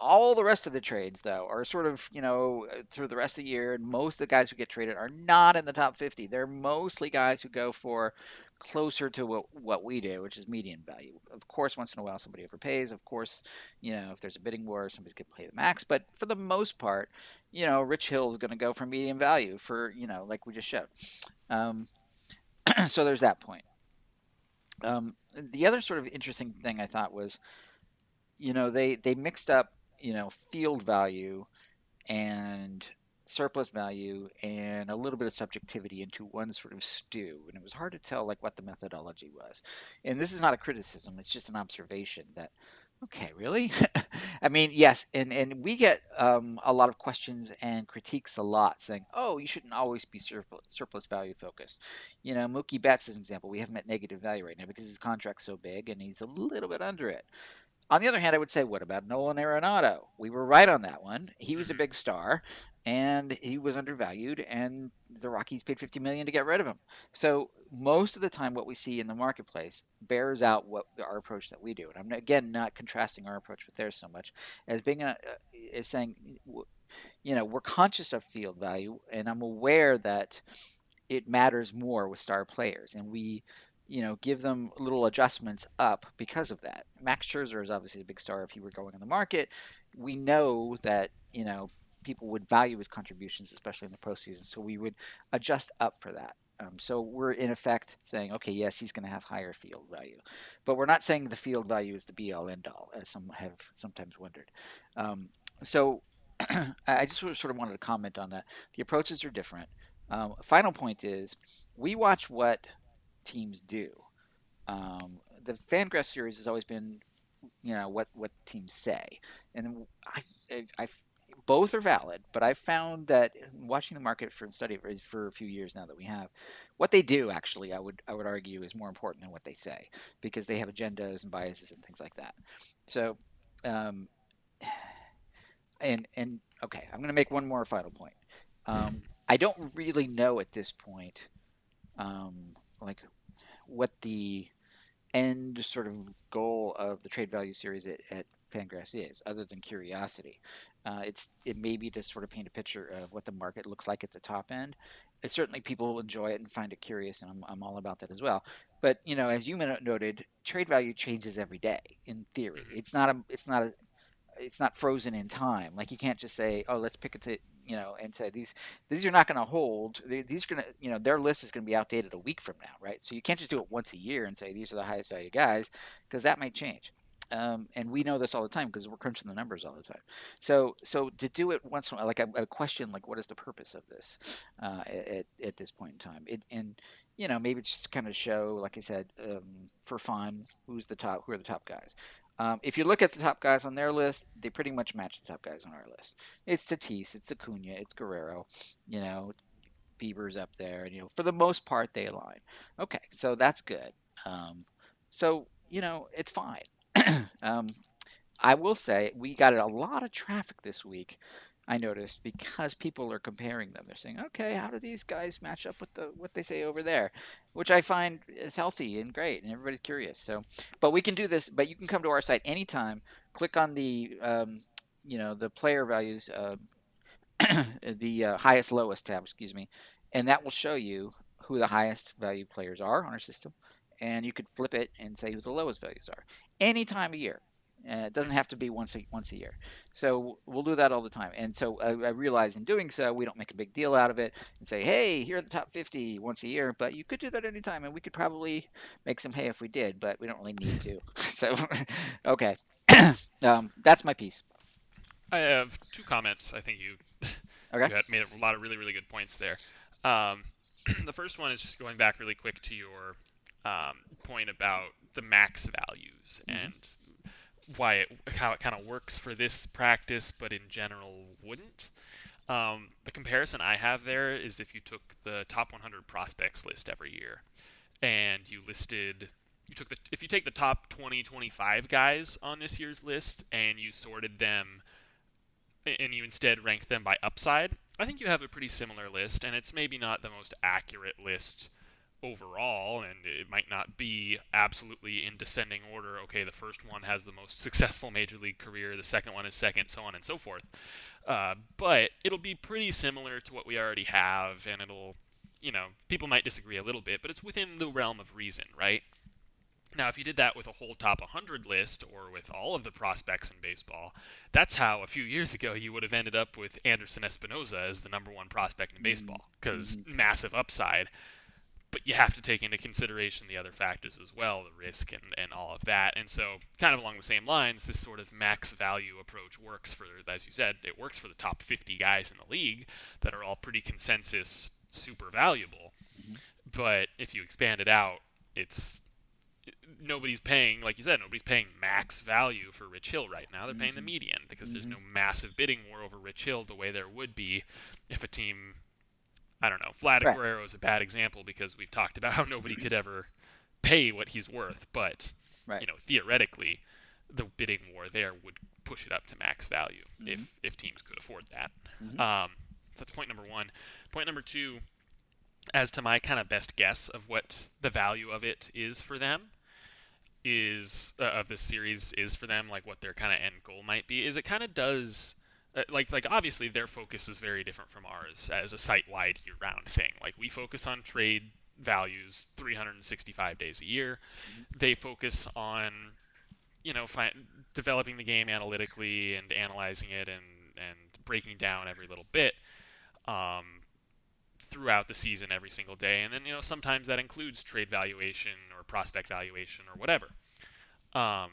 all the rest of the trades though are sort of you know through the rest of the year and most of the guys who get traded are not in the top 50 they're mostly guys who go for closer to what, what we do which is median value. Of course once in a while somebody overpays. Of course you know if there's a bidding war somebody's going to pay the max. But for the most part you know rich hill is going to go for median value for you know like we just showed. Um, so there's that point. Um, the other sort of interesting thing i thought was you know they they mixed up you know, field value and surplus value and a little bit of subjectivity into one sort of stew. And it was hard to tell like what the methodology was. And this is not a criticism. It's just an observation that okay really? I mean yes. And and we get um, a lot of questions and critiques a lot saying oh you shouldn't always be surplus, surplus value focused. You know mookie betts is an example. We have him at negative value right now because his contract's so big and he's a little bit under it on the other hand, I would say, what about Nolan Arenado? We were right on that one. He was a mm-hmm. big star, and he was undervalued, and the Rockies paid 50 million to get rid of him. So most of the time, what we see in the marketplace bears out what our approach that we do. And I'm again not contrasting our approach with theirs so much as being a, is saying, you know, we're conscious of field value, and I'm aware that it matters more with star players, and we you know, give them little adjustments up because of that. Max Scherzer is obviously a big star if he were going on the market. We know that, you know, people would value his contributions, especially in the postseason. So we would adjust up for that. Um, so we're in effect saying, okay, yes, he's going to have higher field value, but we're not saying the field value is the be all end all, as some have sometimes wondered. Um, so I just sort of wanted to comment on that. The approaches are different. Um, final point is we watch what teams do. Um, the Fangraphs series has always been, you know, what what teams say, and I, I, I both are valid, but I've found that watching the market for study for a few years now that we have, what they do actually, I would I would argue, is more important than what they say because they have agendas and biases and things like that. So, um, and and okay, I'm going to make one more final point. Um, I don't really know at this point um, like what the end sort of goal of the trade value series at, at Fangraphs is, other than curiosity. Uh, it's it may be to sort of paint a picture of what the market looks like at the top end. It certainly people will enjoy it and find it curious, and I'm, I'm all about that as well. But you know, as you noted, trade value changes every day. In theory, mm-hmm. it's not a it's not a it's not frozen in time. Like you can't just say, oh, let's pick it, you know, and say these these are not going to hold. These are going to, you know, their list is going to be outdated a week from now, right? So you can't just do it once a year and say these are the highest value guys because that might change. Um, and we know this all the time because we're crunching the numbers all the time. So, so to do it once in a while, like a, a question, like what is the purpose of this uh, at, at this point in time? It, and you know, maybe it's just kind of show, like I said, um, for fun, who's the top, who are the top guys. Um, if you look at the top guys on their list, they pretty much match the top guys on our list. It's Tatis, it's Acuna, it's Guerrero, you know, Bieber's up there, and you know, for the most part, they align. Okay, so that's good. Um, so you know, it's fine. um, I will say we got a lot of traffic this week. I noticed because people are comparing them. They're saying, "Okay, how do these guys match up with the what they say over there?" Which I find is healthy and great, and everybody's curious. So, but we can do this. But you can come to our site anytime. Click on the, um, you know, the player values, uh, the uh, highest lowest tab, excuse me, and that will show you who the highest value players are on our system and you could flip it and say who the lowest values are any time of year. Uh, it doesn't have to be once a, once a year. So we'll do that all the time. And so I, I, realize in doing so, we don't make a big deal out of it and say, hey, here are the top 50 once a year. But you could do that anytime, and we could probably make some hay if we did, but we don't really need to. so, okay. um, that's my piece. I have two comments. I think you, okay. you made a lot of really, really good points there. Um, the first one is just going back really quick to your um, point about the max values mm-hmm. and why it, how it kind of works for this practice, but in general wouldn't. Um, the comparison I have there is if you took the top 100 prospects list every year, and you listed, you took the, if you take the top 20, 25 guys on this year's list, and you sorted them, and you instead ranked them by upside, I think you have a pretty similar list, and it's maybe not the most accurate list overall, and it might not be absolutely in descending order. Okay, the first one has the most successful major league career, the second one is second, so on and so forth. Uh, but it'll be pretty similar to what we already have, and it'll, you know, people might disagree a little bit, but it's within the realm of reason, right? Now, if you did that with a whole top 100 list or with all of the prospects in baseball, that's how a few years ago you would have ended up with Anderson Espinoza as the number one prospect in mm-hmm. baseball because mm-hmm. massive upside but you have to take into consideration the other factors as well, the risk and, and all of that. And so, kind of along the same lines, this sort of max value approach works for, as you said, it works for the top 50 guys in the league that are all pretty consensus super valuable. Mm-hmm. But if you expand it out, it's nobody's paying, like you said, nobody's paying max value for Rich Hill right now. They're paying the mm-hmm. median because mm-hmm. there's no massive bidding war over Rich Hill the way there would be if a team I don't know. Vlad right. Guerrero is a bad example because we've talked about how nobody could ever pay what he's worth, but right. you know, theoretically, the bidding war there would push it up to max value mm-hmm. if if teams could afford that. Mm-hmm. Um, so that's point number one. Point number two, as to my kind of best guess of what the value of it is for them, is uh, of this series is for them, like what their kind of end goal might be, is it kind of does like like obviously their focus is very different from ours as a site-wide year-round thing. Like we focus on trade values 365 days a year. Mm-hmm. They focus on you know fi- developing the game analytically and analyzing it and and breaking down every little bit um, throughout the season every single day. And then you know sometimes that includes trade valuation or prospect valuation or whatever. Um,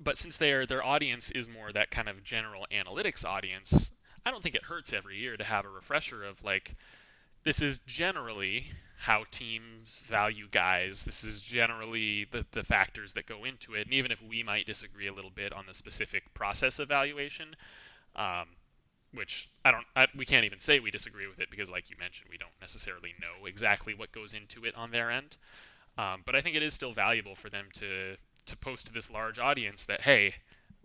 but since their their audience is more that kind of general analytics audience, I don't think it hurts every year to have a refresher of like this is generally how teams value guys. This is generally the, the factors that go into it. And even if we might disagree a little bit on the specific process evaluation, um, which I don't, I, we can't even say we disagree with it because, like you mentioned, we don't necessarily know exactly what goes into it on their end. Um, but I think it is still valuable for them to to post to this large audience that hey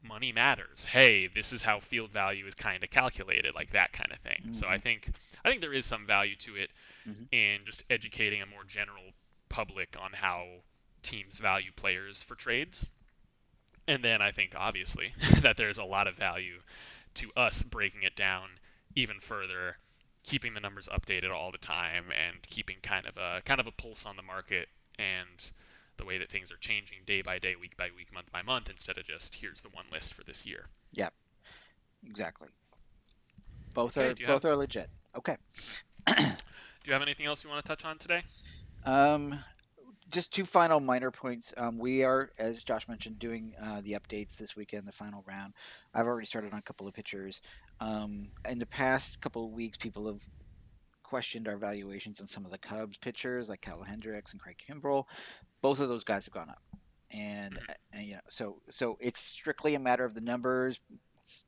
money matters hey this is how field value is kind of calculated like that kind of thing mm-hmm. so i mm-hmm. think i think there is some value to it mm-hmm. in just educating a more general public on how teams value players for trades and then I think obviously that there's a lot of value to us breaking it down even further, keeping the numbers updated all the time, and keeping kind of a kind of a pulse on the market and the way that things are changing day by day, week by week, month by month, instead of just here's the one list for this year. Yeah, exactly. Both okay, are both have... are legit. Okay. do you have anything else you want to touch on today? Um, just two final minor points. Um, we are, as Josh mentioned, doing uh, the updates this weekend, the final round. I've already started on a couple of pitchers. Um, in the past couple of weeks, people have questioned our valuations on some of the Cubs pitchers, like Kyle Hendricks and Craig Kimbrel. Both of those guys have gone up, and, mm-hmm. and you know, so so it's strictly a matter of the numbers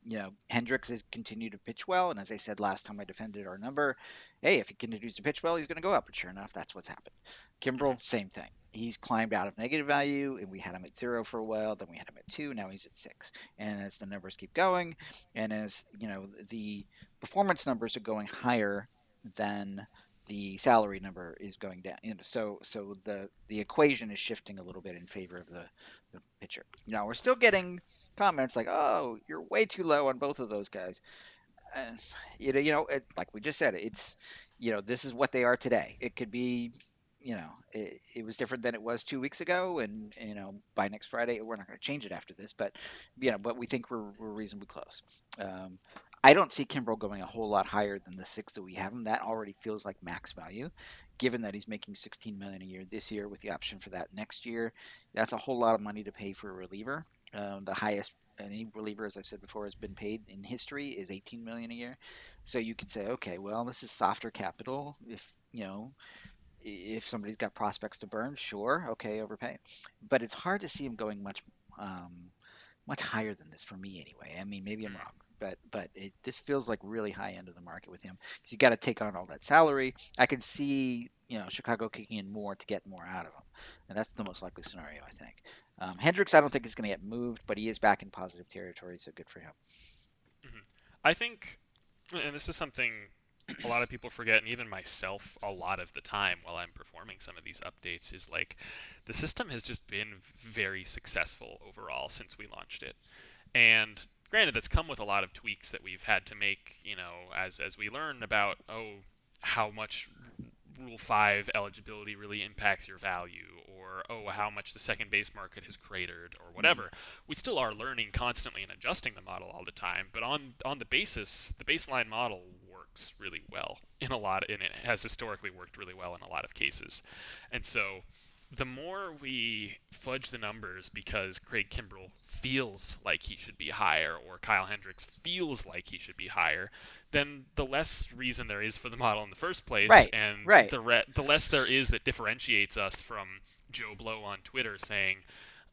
you know, Hendricks has continued to pitch well, and as I said last time I defended our number, hey, if he continues to pitch well, he's going to go up. But sure enough, that's what's happened. Kimbrel, same thing. He's climbed out of negative value, and we had him at zero for a while. Then we had him at two. Now he's at six. And as the numbers keep going, and as you know, the performance numbers are going higher than the salary number is going down. You know, so so the the equation is shifting a little bit in favor of the, the pitcher. Now we're still getting comments like, "Oh, you're way too low on both of those guys." You know, you know, it, like we just said, it's you know, this is what they are today. It could be, you know, it, it was different than it was two weeks ago, and you know, by next Friday, we're not going to change it after this, but you know, but we think we're, we're reasonably close. Um, I don't see Kimbrel going a whole lot higher than the six that we have him. That already feels like max value, given that he's making 16 million a year this year with the option for that next year. That's a whole lot of money to pay for a reliever. Um, the highest any reliever, as I've said before, has been paid in history is 18 million a year. So you could say, okay, well, this is softer capital. If you know, if somebody's got prospects to burn, sure, okay, overpay. But it's hard to see him going much, um, much higher than this for me anyway. I mean, maybe I'm wrong but but it, this feels like really high end of the market with him because you got to take on all that salary. I can see you know Chicago kicking in more to get more out of him, and that's the most likely scenario I think. Um, Hendricks, I don't think is going to get moved, but he is back in positive territory, so good for him. Mm-hmm. I think, and this is something a lot of people forget, and even myself, a lot of the time while I'm performing some of these updates, is like the system has just been very successful overall since we launched it. And granted, that's come with a lot of tweaks that we've had to make, you know, as as we learn about oh how much Rule Five eligibility really impacts your value, or oh how much the second base market has cratered, or whatever. Mm-hmm. We still are learning constantly and adjusting the model all the time. But on on the basis, the baseline model works really well in a lot, and it has historically worked really well in a lot of cases. And so the more we fudge the numbers because Craig Kimbrel feels like he should be higher or Kyle Hendricks feels like he should be higher, then the less reason there is for the model in the first place, right, and right. the re- the less there is that differentiates us from Joe Blow on Twitter saying,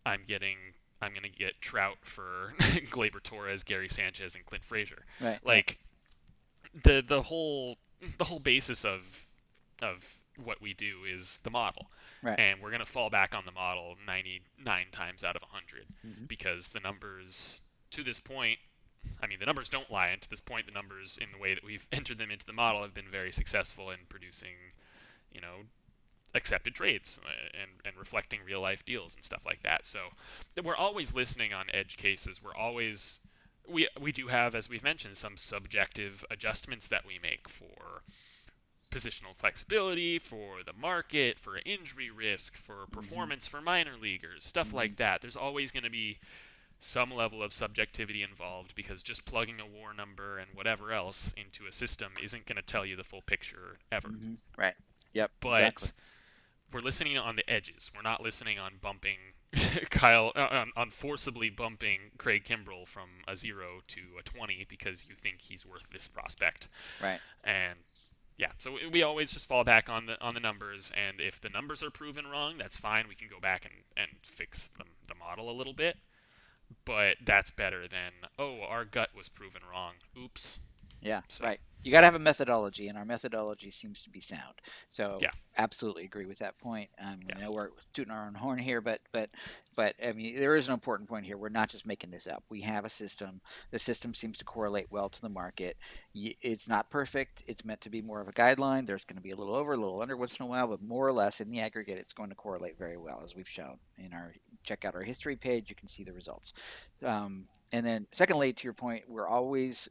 "I'm getting." I'm gonna get Trout for Gleyber Torres, Gary Sanchez, and Clint Frazier. Right. Like the the whole the whole basis of of what we do is the model. Right. And we're going to fall back on the model 99 times out of 100 mm-hmm. because the numbers to this point, I mean, the numbers don't lie. And to this point, the numbers in the way that we've entered them into the model have been very successful in producing, you know, accepted trades uh, and, and reflecting real life deals and stuff like that. So we're always listening on edge cases. We're always we we do have, as we've mentioned, some subjective adjustments that we make for positional flexibility, for the market, for injury risk, for mm-hmm. performance mm-hmm. for minor leaguers, stuff mm-hmm. like that. There's always going to be some level of subjectivity involved because just plugging a war number and whatever else into a system isn't going to tell you the full picture ever. Mm-hmm. Right. Yep. But exactly. we're listening on the edges. We're not listening on bumping Kyle uh, on, on, forcibly bumping Craig Kimbrel from a zero to a 20 because you think he's worth this prospect. Right. And yeah, so we always just fall back on the on the numbers, and if the numbers are proven wrong, that's fine. We can go back and, and fix the, the model a little bit, but that's better than oh our gut was proven wrong. Oops. Yeah. So. Right. you got to have a methodology, and our methodology seems to be sound. So yeah. absolutely agree with that point. Um, yeah. I know we're tooting our own horn here, but but but I mean there is an important point here. We're not just making this up. We have a system. The system seems to correlate well to the market. It's not perfect. It's meant to be more of a guideline. There's going to be a little over, a little under once in a while, but more or less in the aggregate, it's going to correlate very well, as we've shown in our check out our history page. You can see the results. Um, and then secondly, to your point, we're always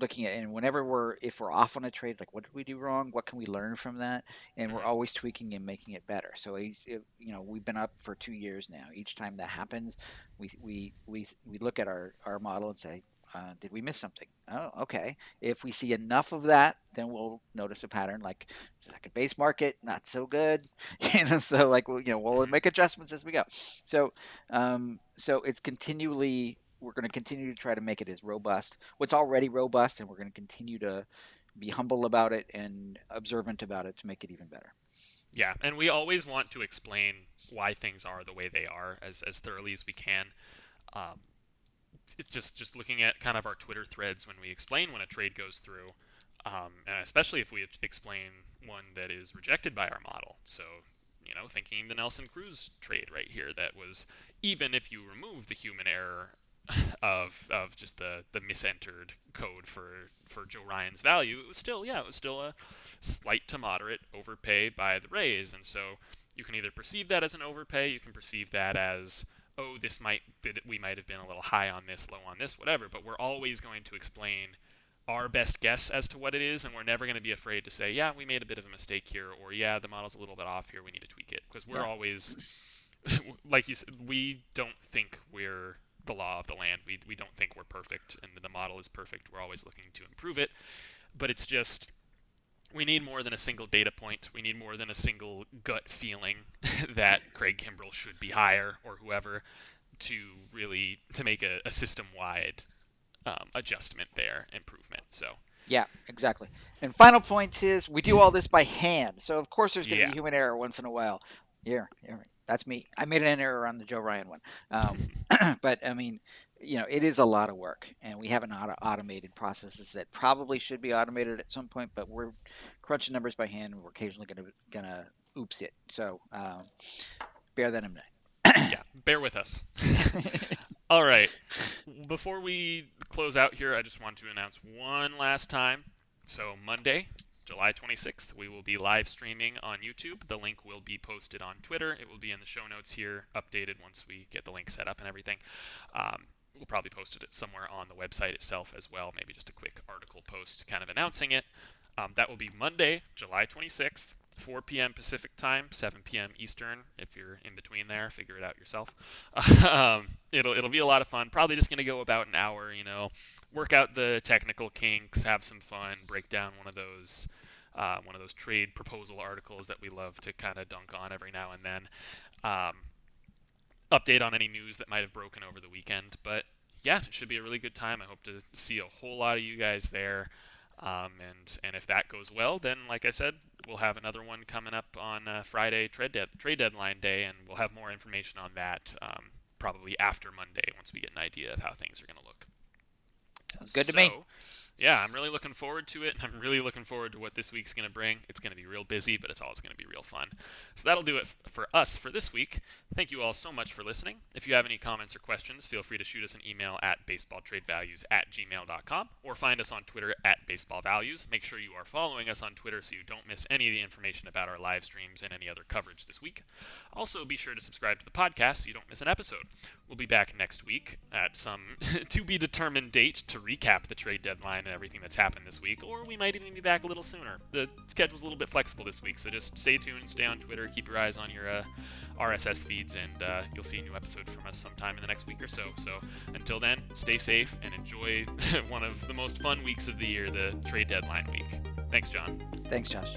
looking at and whenever we're if we're off on a trade like what did we do wrong what can we learn from that and we're mm-hmm. always tweaking and making it better so he's you know we've been up for two years now each time that happens we we we, we look at our our model and say uh, did we miss something? Oh, okay. If we see enough of that, then we'll notice a pattern like second base market, not so good. you know, so like, you know, we'll mm-hmm. make adjustments as we go. So, um, so it's continually we're going to continue to try to make it as robust. What's already robust, and we're going to continue to be humble about it and observant about it to make it even better. Yeah, and we always want to explain why things are the way they are as, as thoroughly as we can. Um, it's just just looking at kind of our Twitter threads when we explain when a trade goes through, um, and especially if we explain one that is rejected by our model. So you know, thinking the Nelson Cruz trade right here that was even if you remove the human error of of just the the misentered code for for Joe Ryan's value, it was still yeah, it was still a slight to moderate overpay by the Rays, and so you can either perceive that as an overpay, you can perceive that as oh this might be, we might have been a little high on this, low on this, whatever, but we're always going to explain our best guess as to what it is, and we're never going to be afraid to say, yeah, we made a bit of a mistake here, or yeah, the model's a little bit off here, we need to tweak it, because we're yeah. always, like you said, we don't think we're the law of the land. We, we don't think we're perfect and the model is perfect. We're always looking to improve it. But it's just we need more than a single data point. We need more than a single gut feeling that Craig Kimbrel should be higher or whoever to really to make a, a system wide um, adjustment there improvement. So yeah, exactly. And final point is we do all this by hand. So of course there's going to yeah. be human error once in a while. Yeah, yeah, that's me. I made an error on the Joe Ryan one. Um, but I mean, you know, it is a lot of work, and we haven't auto- automated processes that probably should be automated at some point. But we're crunching numbers by hand. And we're occasionally gonna gonna oops it. So um, bear that in mind. yeah, bear with us. All right. Before we close out here, I just want to announce one last time. So Monday, July 26th, we will be live streaming on YouTube. The link will be posted on Twitter. It will be in the show notes here, updated once we get the link set up and everything. Um, we'll probably post it somewhere on the website itself as well, maybe just a quick article post kind of announcing it. Um, that will be Monday, July 26th, 4 p.m. Pacific time, 7 p.m. Eastern. If you're in between there, figure it out yourself. um, it'll it'll be a lot of fun. Probably just gonna go about an hour. You know, work out the technical kinks, have some fun, break down one of those uh, one of those trade proposal articles that we love to kind of dunk on every now and then. Um, update on any news that might have broken over the weekend. But yeah, it should be a really good time. I hope to see a whole lot of you guys there. Um, and and if that goes well, then like I said, we'll have another one coming up on uh, Friday trade de- trade deadline day, and we'll have more information on that um, probably after Monday once we get an idea of how things are going to look. Good so, to me yeah, I'm really looking forward to it. I'm really looking forward to what this week's going to bring. It's going to be real busy, but it's always going to be real fun. So that'll do it for us for this week. Thank you all so much for listening. If you have any comments or questions, feel free to shoot us an email at baseballtradevalues at gmail.com or find us on Twitter at baseballvalues. Make sure you are following us on Twitter so you don't miss any of the information about our live streams and any other coverage this week. Also, be sure to subscribe to the podcast so you don't miss an episode. We'll be back next week at some to be determined date to recap the trade deadline everything that's happened this week, or we might even be back a little sooner. The schedule's a little bit flexible this week, so just stay tuned, stay on Twitter, keep your eyes on your uh, RSS feeds, and uh, you'll see a new episode from us sometime in the next week or so. So until then, stay safe and enjoy one of the most fun weeks of the year, the trade deadline week. Thanks, John. Thanks, Josh.